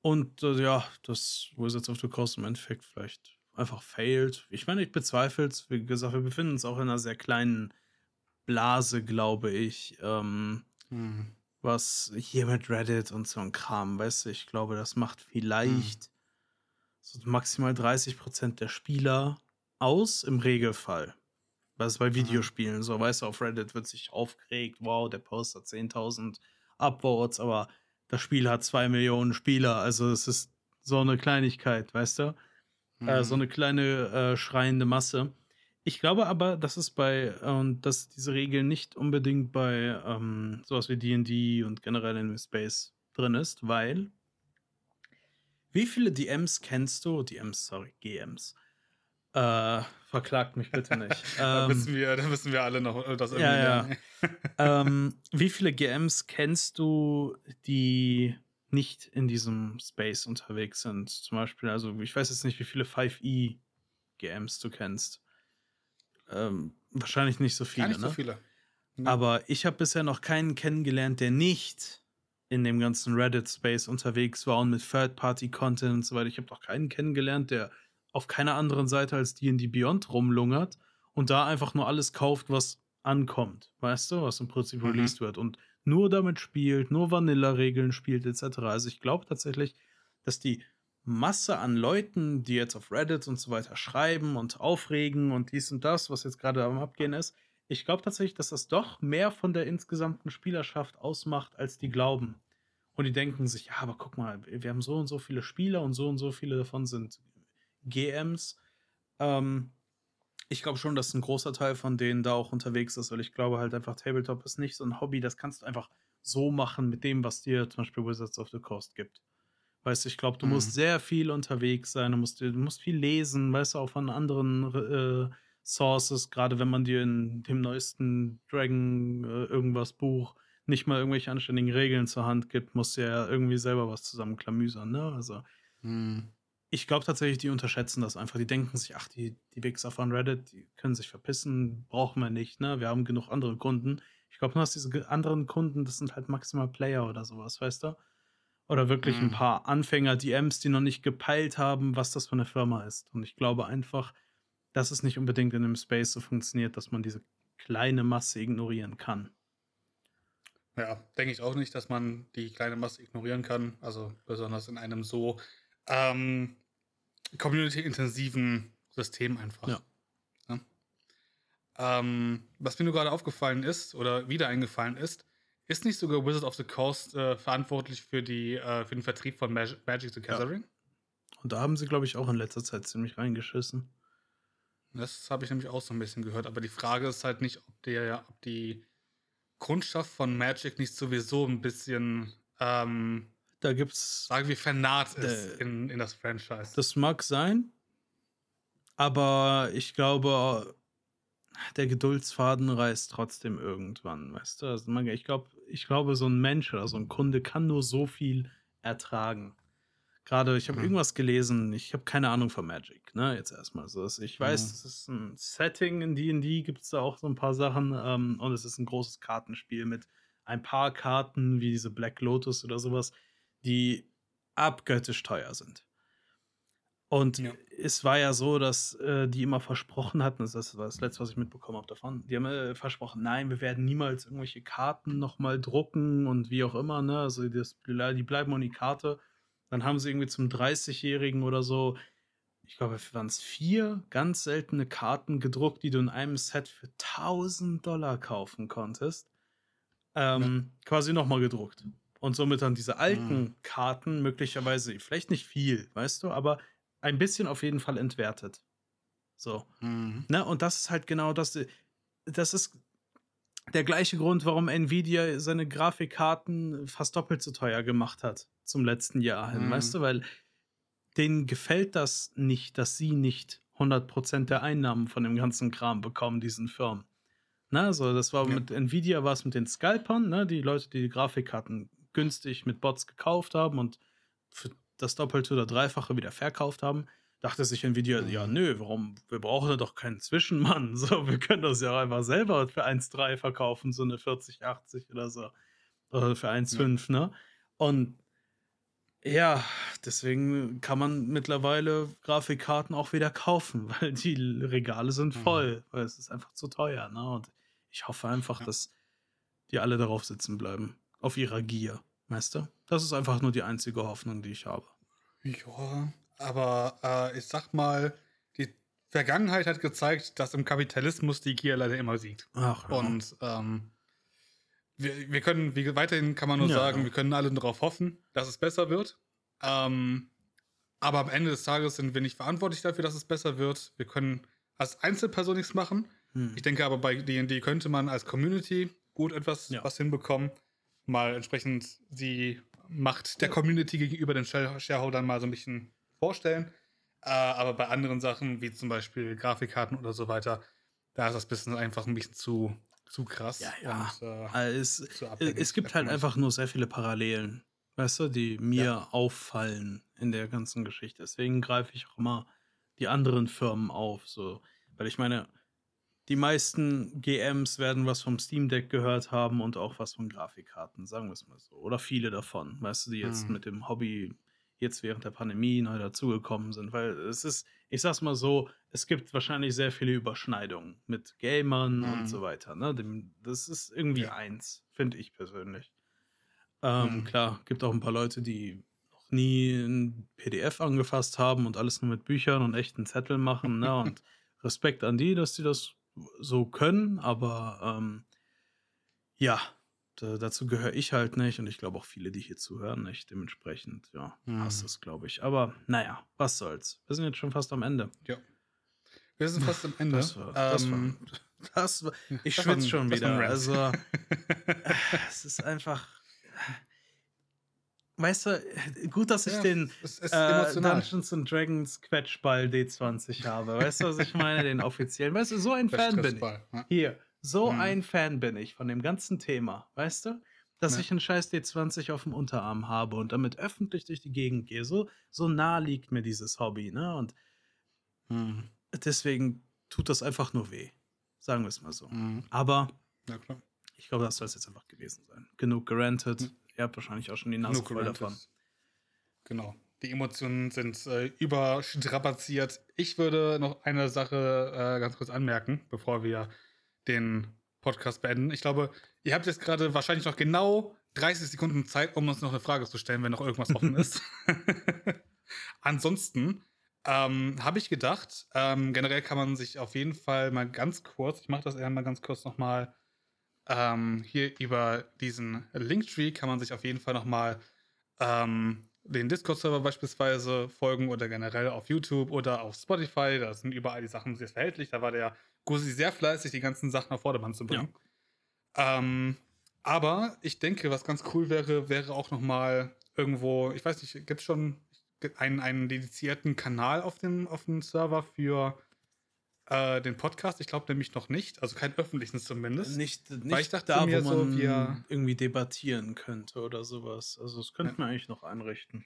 und äh, ja, dass Wizards of the Coast im Endeffekt vielleicht einfach failed. Ich meine, ich bezweifle es. Wie gesagt, wir befinden uns auch in einer sehr kleinen Blase, glaube ich. Ähm, mhm. Was hier mit Reddit und so ein Kram, weißt du, ich glaube, das macht vielleicht mhm. so maximal 30% der Spieler aus im Regelfall. Was bei Videospielen mhm. so, weißt du, auf Reddit wird sich aufgeregt, wow, der Post hat 10.000 Upvotes, aber das Spiel hat zwei Millionen Spieler, also es ist so eine Kleinigkeit, weißt du? Mhm. Äh, so eine kleine äh, schreiende Masse. Ich glaube aber, dass es bei, und äh, dass diese Regel nicht unbedingt bei ähm, sowas wie DD und generell in Space drin ist, weil wie viele DMs kennst du? DMs, sorry, GMs. Äh, verklagt mich bitte nicht. da, ähm, wissen wir, da wissen wir alle noch äh, das irgendwie. Ja, ja. ähm, wie viele GMs kennst du, die nicht in diesem Space unterwegs sind? Zum Beispiel, also ich weiß jetzt nicht, wie viele 5e GMs du kennst. Ähm, wahrscheinlich nicht so viele, Gar nicht ne? so viele. Mhm. Aber ich habe bisher noch keinen kennengelernt, der nicht in dem ganzen Reddit-Space unterwegs war und mit Third-Party-Content und so weiter. Ich habe noch keinen kennengelernt, der auf keiner anderen Seite als D&D Beyond rumlungert und da einfach nur alles kauft, was ankommt, weißt du, was im Prinzip mhm. released wird und nur damit spielt, nur Vanilla-Regeln spielt etc. Also ich glaube tatsächlich, dass die Masse an Leuten, die jetzt auf Reddit und so weiter schreiben und aufregen und dies und das, was jetzt gerade am Abgehen ist, ich glaube tatsächlich, dass das doch mehr von der insgesamten Spielerschaft ausmacht, als die glauben. Und die denken sich, ja, aber guck mal, wir haben so und so viele Spieler und so und so viele davon sind GMs. Ähm, ich glaube schon, dass ein großer Teil von denen da auch unterwegs ist, weil ich glaube halt einfach, Tabletop ist nicht so ein Hobby, das kannst du einfach so machen mit dem, was dir zum Beispiel Wizards of the Coast gibt. Weißt du, ich glaube, du mhm. musst sehr viel unterwegs sein, du musst, du musst viel lesen, weißt du, auch von anderen äh, Sources, gerade wenn man dir in dem neuesten Dragon äh, irgendwas Buch nicht mal irgendwelche anständigen Regeln zur Hand gibt, musst du ja irgendwie selber was zusammenklamüsern, ne? Also, mhm ich glaube tatsächlich, die unterschätzen das einfach. Die denken sich, ach, die, die Wichser von Reddit, die können sich verpissen, brauchen wir nicht, ne? Wir haben genug andere Kunden. Ich glaube nur, dass diese anderen Kunden, das sind halt maximal Player oder sowas, weißt du? Oder wirklich mhm. ein paar Anfänger-DMs, die noch nicht gepeilt haben, was das für eine Firma ist. Und ich glaube einfach, dass es nicht unbedingt in einem Space so funktioniert, dass man diese kleine Masse ignorieren kann. Ja, denke ich auch nicht, dass man die kleine Masse ignorieren kann. Also besonders in einem so ähm, community-intensiven System einfach. Ja. ja. Ähm, was mir nur gerade aufgefallen ist oder wieder eingefallen ist, ist nicht sogar Wizard of the Coast äh, verantwortlich für, die, äh, für den Vertrieb von Mag Magic the Gathering? Ja. Und da haben sie, glaube ich, auch in letzter Zeit ziemlich reingeschissen. Das habe ich nämlich auch so ein bisschen gehört. Aber die Frage ist halt nicht, ob, der, ob die Kundschaft von Magic nicht sowieso ein bisschen ähm, da gibt's. Sagen wir, vernarrt ist in, in das Franchise. Das mag sein. Aber ich glaube, der Geduldsfaden reißt trotzdem irgendwann, weißt du? Also ich, glaub, ich glaube, so ein Mensch oder so ein Kunde kann nur so viel ertragen. Gerade, ich habe mhm. irgendwas gelesen, ich habe keine Ahnung von Magic, ne? Jetzt erstmal so. Ich weiß, mhm. es ist ein Setting in DD, gibt es da auch so ein paar Sachen ähm, und es ist ein großes Kartenspiel mit ein paar Karten wie diese Black Lotus oder sowas die abgöttisch teuer sind. Und ja. es war ja so, dass äh, die immer versprochen hatten, das war das letzte, was ich mitbekommen habe davon, die haben äh, versprochen, nein, wir werden niemals irgendwelche Karten nochmal drucken und wie auch immer, ne? Also das, die bleiben Unikate. Dann haben sie irgendwie zum 30-Jährigen oder so, ich glaube, waren es vier ganz seltene Karten gedruckt, die du in einem Set für 1000 Dollar kaufen konntest. Ähm, ja. Quasi nochmal gedruckt. Und somit dann diese alten mhm. Karten möglicherweise, vielleicht nicht viel, weißt du, aber ein bisschen auf jeden Fall entwertet. So. Mhm. Ne? Und das ist halt genau das. Das ist der gleiche Grund, warum Nvidia seine Grafikkarten fast doppelt so teuer gemacht hat zum letzten Jahr hin, mhm. weißt du, weil denen gefällt das nicht, dass sie nicht 100% der Einnahmen von dem ganzen Kram bekommen, diesen Firmen. Ne, so, das war ja. mit Nvidia war es mit den Scalpern, ne, die Leute, die die Grafikkarten günstig mit Bots gekauft haben und für das Doppelte oder Dreifache wieder verkauft haben, dachte sich Nvidia, ja, mhm. nö, warum, wir brauchen da doch keinen Zwischenmann. So, wir können das ja auch einfach selber für 1,3 verkaufen, so eine 4080 oder so. Oder für 1,5, ja. ne? Und ja, deswegen kann man mittlerweile Grafikkarten auch wieder kaufen, weil die Regale sind mhm. voll, mhm. weil es ist einfach zu teuer. Ne? Und ich hoffe einfach, ja. dass die alle darauf sitzen bleiben, auf ihrer Gier, weißt du? Das ist einfach nur die einzige Hoffnung, die ich habe. Ja, aber äh, ich sag mal, die Vergangenheit hat gezeigt, dass im Kapitalismus die Gier leider immer siegt. Ach, ja. Und ähm, wir, wir können, wie weiterhin kann man nur ja, sagen, ja. wir können alle darauf hoffen, dass es besser wird. Ähm, aber am Ende des Tages sind wir nicht verantwortlich dafür, dass es besser wird. Wir können als Einzelperson nichts machen. Hm. Ich denke aber, bei D&D könnte man als Community gut etwas was hinbekommen. Mal entsprechend die Macht der Community gegenüber den Shareholdern mal so ein bisschen vorstellen. Äh, aber bei anderen Sachen, wie zum Beispiel Grafikkarten oder so weiter, da ist das bisschen einfach ein bisschen zu zu krass. Ja, ja. Und, äh, also es, es gibt halt einfach nur sehr viele Parallelen, weißt du, die mir ja. auffallen in der ganzen Geschichte. Deswegen greife ich auch immer die anderen Firmen auf, so, weil ich meine, die meisten GMs werden was vom Steam Deck gehört haben und auch was von Grafikkarten, sagen wir es mal so. Oder viele davon, weißt du, die jetzt hm. mit dem Hobby jetzt während der Pandemie neu dazugekommen sind. Weil es ist, ich sag's mal so, es gibt wahrscheinlich sehr viele Überschneidungen mit Gamern mhm. und so weiter. Ne? Das ist irgendwie ja. eins, finde ich persönlich. Ähm, mhm. Klar, gibt auch ein paar Leute, die noch nie ein PDF angefasst haben und alles nur mit Büchern und echten Zetteln machen. Ne? Und Respekt an die, dass die das so können, aber ähm, ja, da, dazu gehöre ich halt nicht und ich glaube auch viele, die hier zuhören, nicht. Dementsprechend, ja, mhm. passt das, glaube ich. Aber naja, was soll's. Wir sind jetzt schon fast am Ende. Ja. Wir sind fast am Ende. Das war, das ähm, war, das war ich schwitze schon wieder. Also, es ist einfach. Weißt du, gut, dass ich ja, den äh, Dungeons and Dragons Quetschball D20 habe. Weißt du, was ich meine? Den offiziellen. Weißt du, so ein Fan bin ich. Hier, so mhm. ein Fan bin ich von dem ganzen Thema, weißt du? Dass ja. ich einen scheiß D20 auf dem Unterarm habe und damit öffentlich durch die Gegend gehe. So, so nah liegt mir dieses Hobby, ne? Und mhm. deswegen tut das einfach nur weh. Sagen wir es mal so. Mhm. Aber ja, ich glaube, das soll es jetzt einfach gewesen sein. Genug gerantet. Ihr habt wahrscheinlich auch schon die Nase voll davon. Genau. Die Emotionen sind äh, überstrapaziert. Ich würde noch eine Sache äh, ganz kurz anmerken, bevor wir den Podcast beenden. Ich glaube, ihr habt jetzt gerade wahrscheinlich noch genau 30 Sekunden Zeit, um uns noch eine Frage zu stellen, wenn noch irgendwas offen ist. Ansonsten ähm, habe ich gedacht, ähm, generell kann man sich auf jeden Fall mal ganz kurz, ich mache das eher mal ganz kurz nochmal, ähm, hier über diesen Linktree kann man sich auf jeden Fall nochmal ähm, den Discord-Server beispielsweise folgen oder generell auf YouTube oder auf Spotify. Da sind überall die Sachen sehr verhältlich. Da war der Gusi sehr fleißig, die ganzen Sachen auf Vordermann zu bringen. Ja. Ähm, aber ich denke, was ganz cool wäre, wäre auch noch mal irgendwo, ich weiß nicht, gibt es schon einen, einen dedizierten Kanal auf dem, auf dem Server für äh, den Podcast? Ich glaube nämlich noch nicht, also keinen öffentlichen zumindest. Nicht, nicht Weil ich dachte da, mir wo man so, wir irgendwie debattieren könnte oder sowas. Also das könnten ja. wir eigentlich noch einrichten.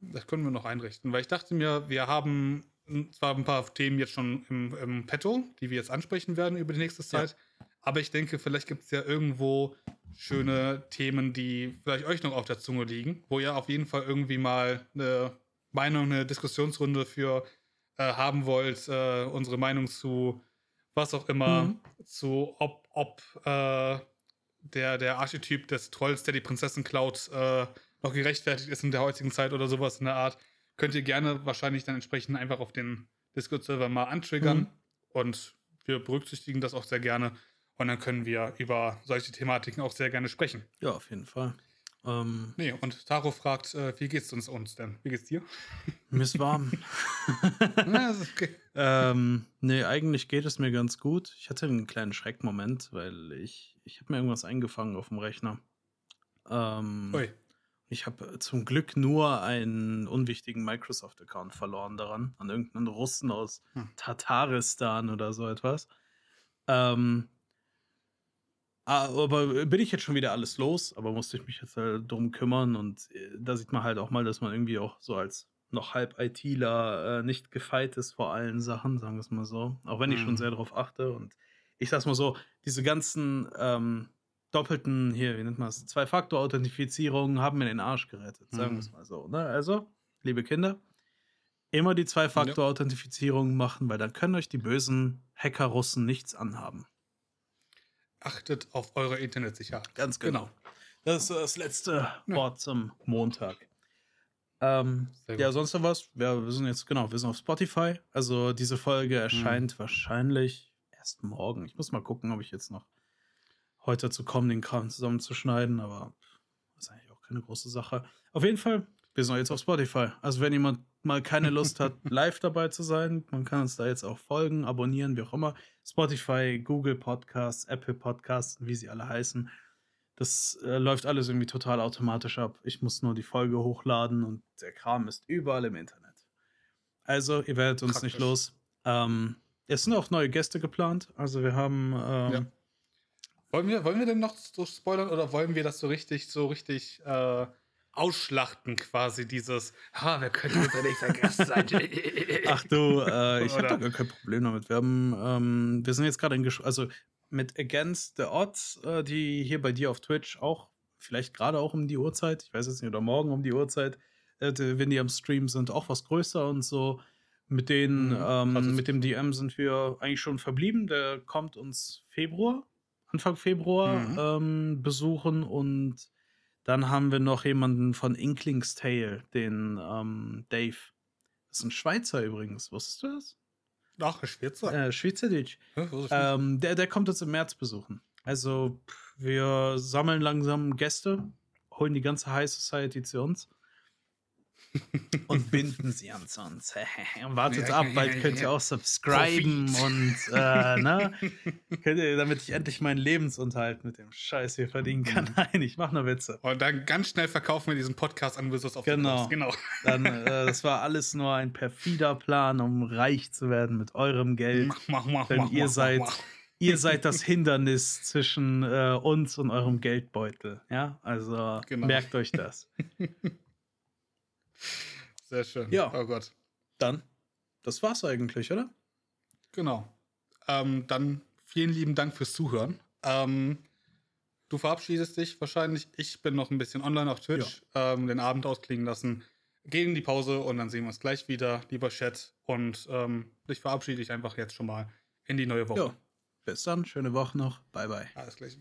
Das können wir noch einrichten, weil ich dachte mir, wir haben zwar ein paar Themen jetzt schon im, im Petto, die wir jetzt ansprechen werden über die nächste Zeit, ja. aber ich denke, vielleicht gibt es ja irgendwo schöne Themen, die vielleicht euch noch auf der Zunge liegen, wo ihr auf jeden Fall irgendwie mal eine Meinung, eine Diskussionsrunde für äh, haben wollt, äh, unsere Meinung zu was auch immer, mhm. zu ob, ob äh, der, der Archetyp des Trolls, der die Prinzessin klaut, äh, noch gerechtfertigt ist in der heutigen Zeit oder sowas in der Art könnt ihr gerne wahrscheinlich dann entsprechend einfach auf den Discord-Server mal antriggern. Mhm. Und wir berücksichtigen das auch sehr gerne. Und dann können wir über solche Thematiken auch sehr gerne sprechen. Ja, auf jeden Fall. Ähm, nee, und Taro fragt, äh, wie geht's uns, uns denn? Wie geht's dir? Mir ist warm. ja, ist okay. ähm, nee, eigentlich geht es mir ganz gut. Ich hatte einen kleinen Schreckmoment, weil ich, ich habe mir irgendwas eingefangen auf dem Rechner. Ähm, Ui. Ich habe zum Glück nur einen unwichtigen Microsoft-Account verloren daran, an irgendeinen Russen aus hm. Tataristan oder so etwas. Ähm, aber bin ich jetzt schon wieder alles los, aber musste ich mich jetzt halt drum kümmern und äh, da sieht man halt auch mal, dass man irgendwie auch so als noch halb ITler äh, nicht gefeit ist vor allen Sachen, sagen wir es mal so. Auch wenn ich schon mhm. sehr darauf achte und ich sag's mal so, diese ganzen ähm, doppelten, hier, wie nennt man es, Zwei-Faktor-Authentifizierungen haben mir den Arsch gerettet, sagen wir es mhm. mal so. Ne? Also, liebe Kinder, immer die Zwei-Faktor-Authentifizierung machen, weil dann können euch die bösen Hacker-Russen nichts anhaben. Achtet auf eure Internetsicherheit. Ganz genau. genau. Das ist das letzte Wort zum Montag. Ähm, ja, sonst noch was? Ja, wir sind jetzt, genau, wir sind auf Spotify. Also diese Folge erscheint hm. wahrscheinlich erst morgen. Ich muss mal gucken, ob ich jetzt noch heute dazu komme, den Kram zusammenzuschneiden, aber das ist eigentlich auch keine große Sache. Auf jeden Fall, wir sind jetzt auf Spotify. Also wenn jemand mal keine Lust hat, live dabei zu sein, man kann uns da jetzt auch folgen, abonnieren, wie auch immer. Spotify, Google Podcasts, Apple Podcasts, wie sie alle heißen. Das äh, läuft alles irgendwie total automatisch ab. Ich muss nur die Folge hochladen und der Kram ist überall im Internet. Also, ihr werdet uns Praktisch. nicht los. Ähm, es sind auch neue Gäste geplant. Also, wir haben. Ähm, ja. wollen, wir, wollen wir denn noch so spoilern oder wollen wir das so richtig, so richtig äh, ausschlachten quasi dieses, ha, wer könnte unser nächster Gast sein? Ach du, äh, ich habe da gar kein Problem damit. Wir haben, ähm, wir sind jetzt gerade in, Gesch also mit Against the Odds, äh, die hier bei dir auf Twitch auch, vielleicht gerade auch um die Uhrzeit, ich weiß jetzt nicht, oder morgen um die Uhrzeit, äh, wenn die am Stream sind, auch was größer und so. Mit denen, mhm, ähm, mit dem DM sind wir eigentlich schon verblieben. Der kommt uns Februar, Anfang Februar mhm. ähm, besuchen und dann haben wir noch jemanden von Inkling's Tale, den ähm, Dave. Das ist ein Schweizer übrigens, wusstest du das? Ach, ein Schweizer. Äh, Schweizerdeutsch. Ähm, der, der kommt uns im März besuchen. Also, wir sammeln langsam Gäste, holen die ganze High Society zu uns und binden sie an uns. Wartet ab, bald könnt ihr auch subscriben und äh, ne? könnt ihr, damit ich endlich meinen Lebensunterhalt mit dem Scheiß hier verdienen kann. Mhm. Nein, ich mache nur Witze. Und dann ganz schnell verkaufen wir diesen Podcast an Wizards of genau. genau. Dann, äh, das war alles nur ein perfider Plan, um reich zu werden mit eurem Geld. Mach, mach, mach, denn mach, ihr mach, seid mach. Ihr seid das Hindernis zwischen äh, uns und eurem Geldbeutel. Ja, also genau. merkt euch das. Sehr schön. Ja. Oh Gott. Dann, das war's eigentlich, oder? Genau. Ähm, dann vielen lieben Dank fürs Zuhören. Ähm, du verabschiedest dich wahrscheinlich. Ich bin noch ein bisschen online auf Twitch, ja. ähm, den Abend ausklingen lassen. Gehen in die Pause und dann sehen wir uns gleich wieder, lieber Chat. Und ähm, ich verabschiede dich einfach jetzt schon mal in die neue Woche. Ja. Bis dann, schöne Woche noch. Bye, bye. Alles gleich.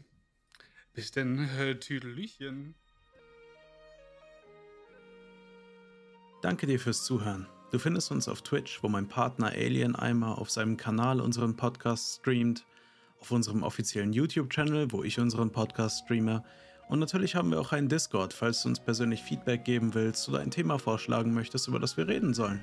Bis denn, äh, Tüdelüchen. Danke dir fürs Zuhören. Du findest uns auf Twitch, wo mein Partner Alien Eimer auf seinem Kanal unseren Podcast streamt, auf unserem offiziellen YouTube-Channel, wo ich unseren Podcast streame. Und natürlich haben wir auch einen Discord, falls du uns persönlich Feedback geben willst oder ein Thema vorschlagen möchtest, über das wir reden sollen.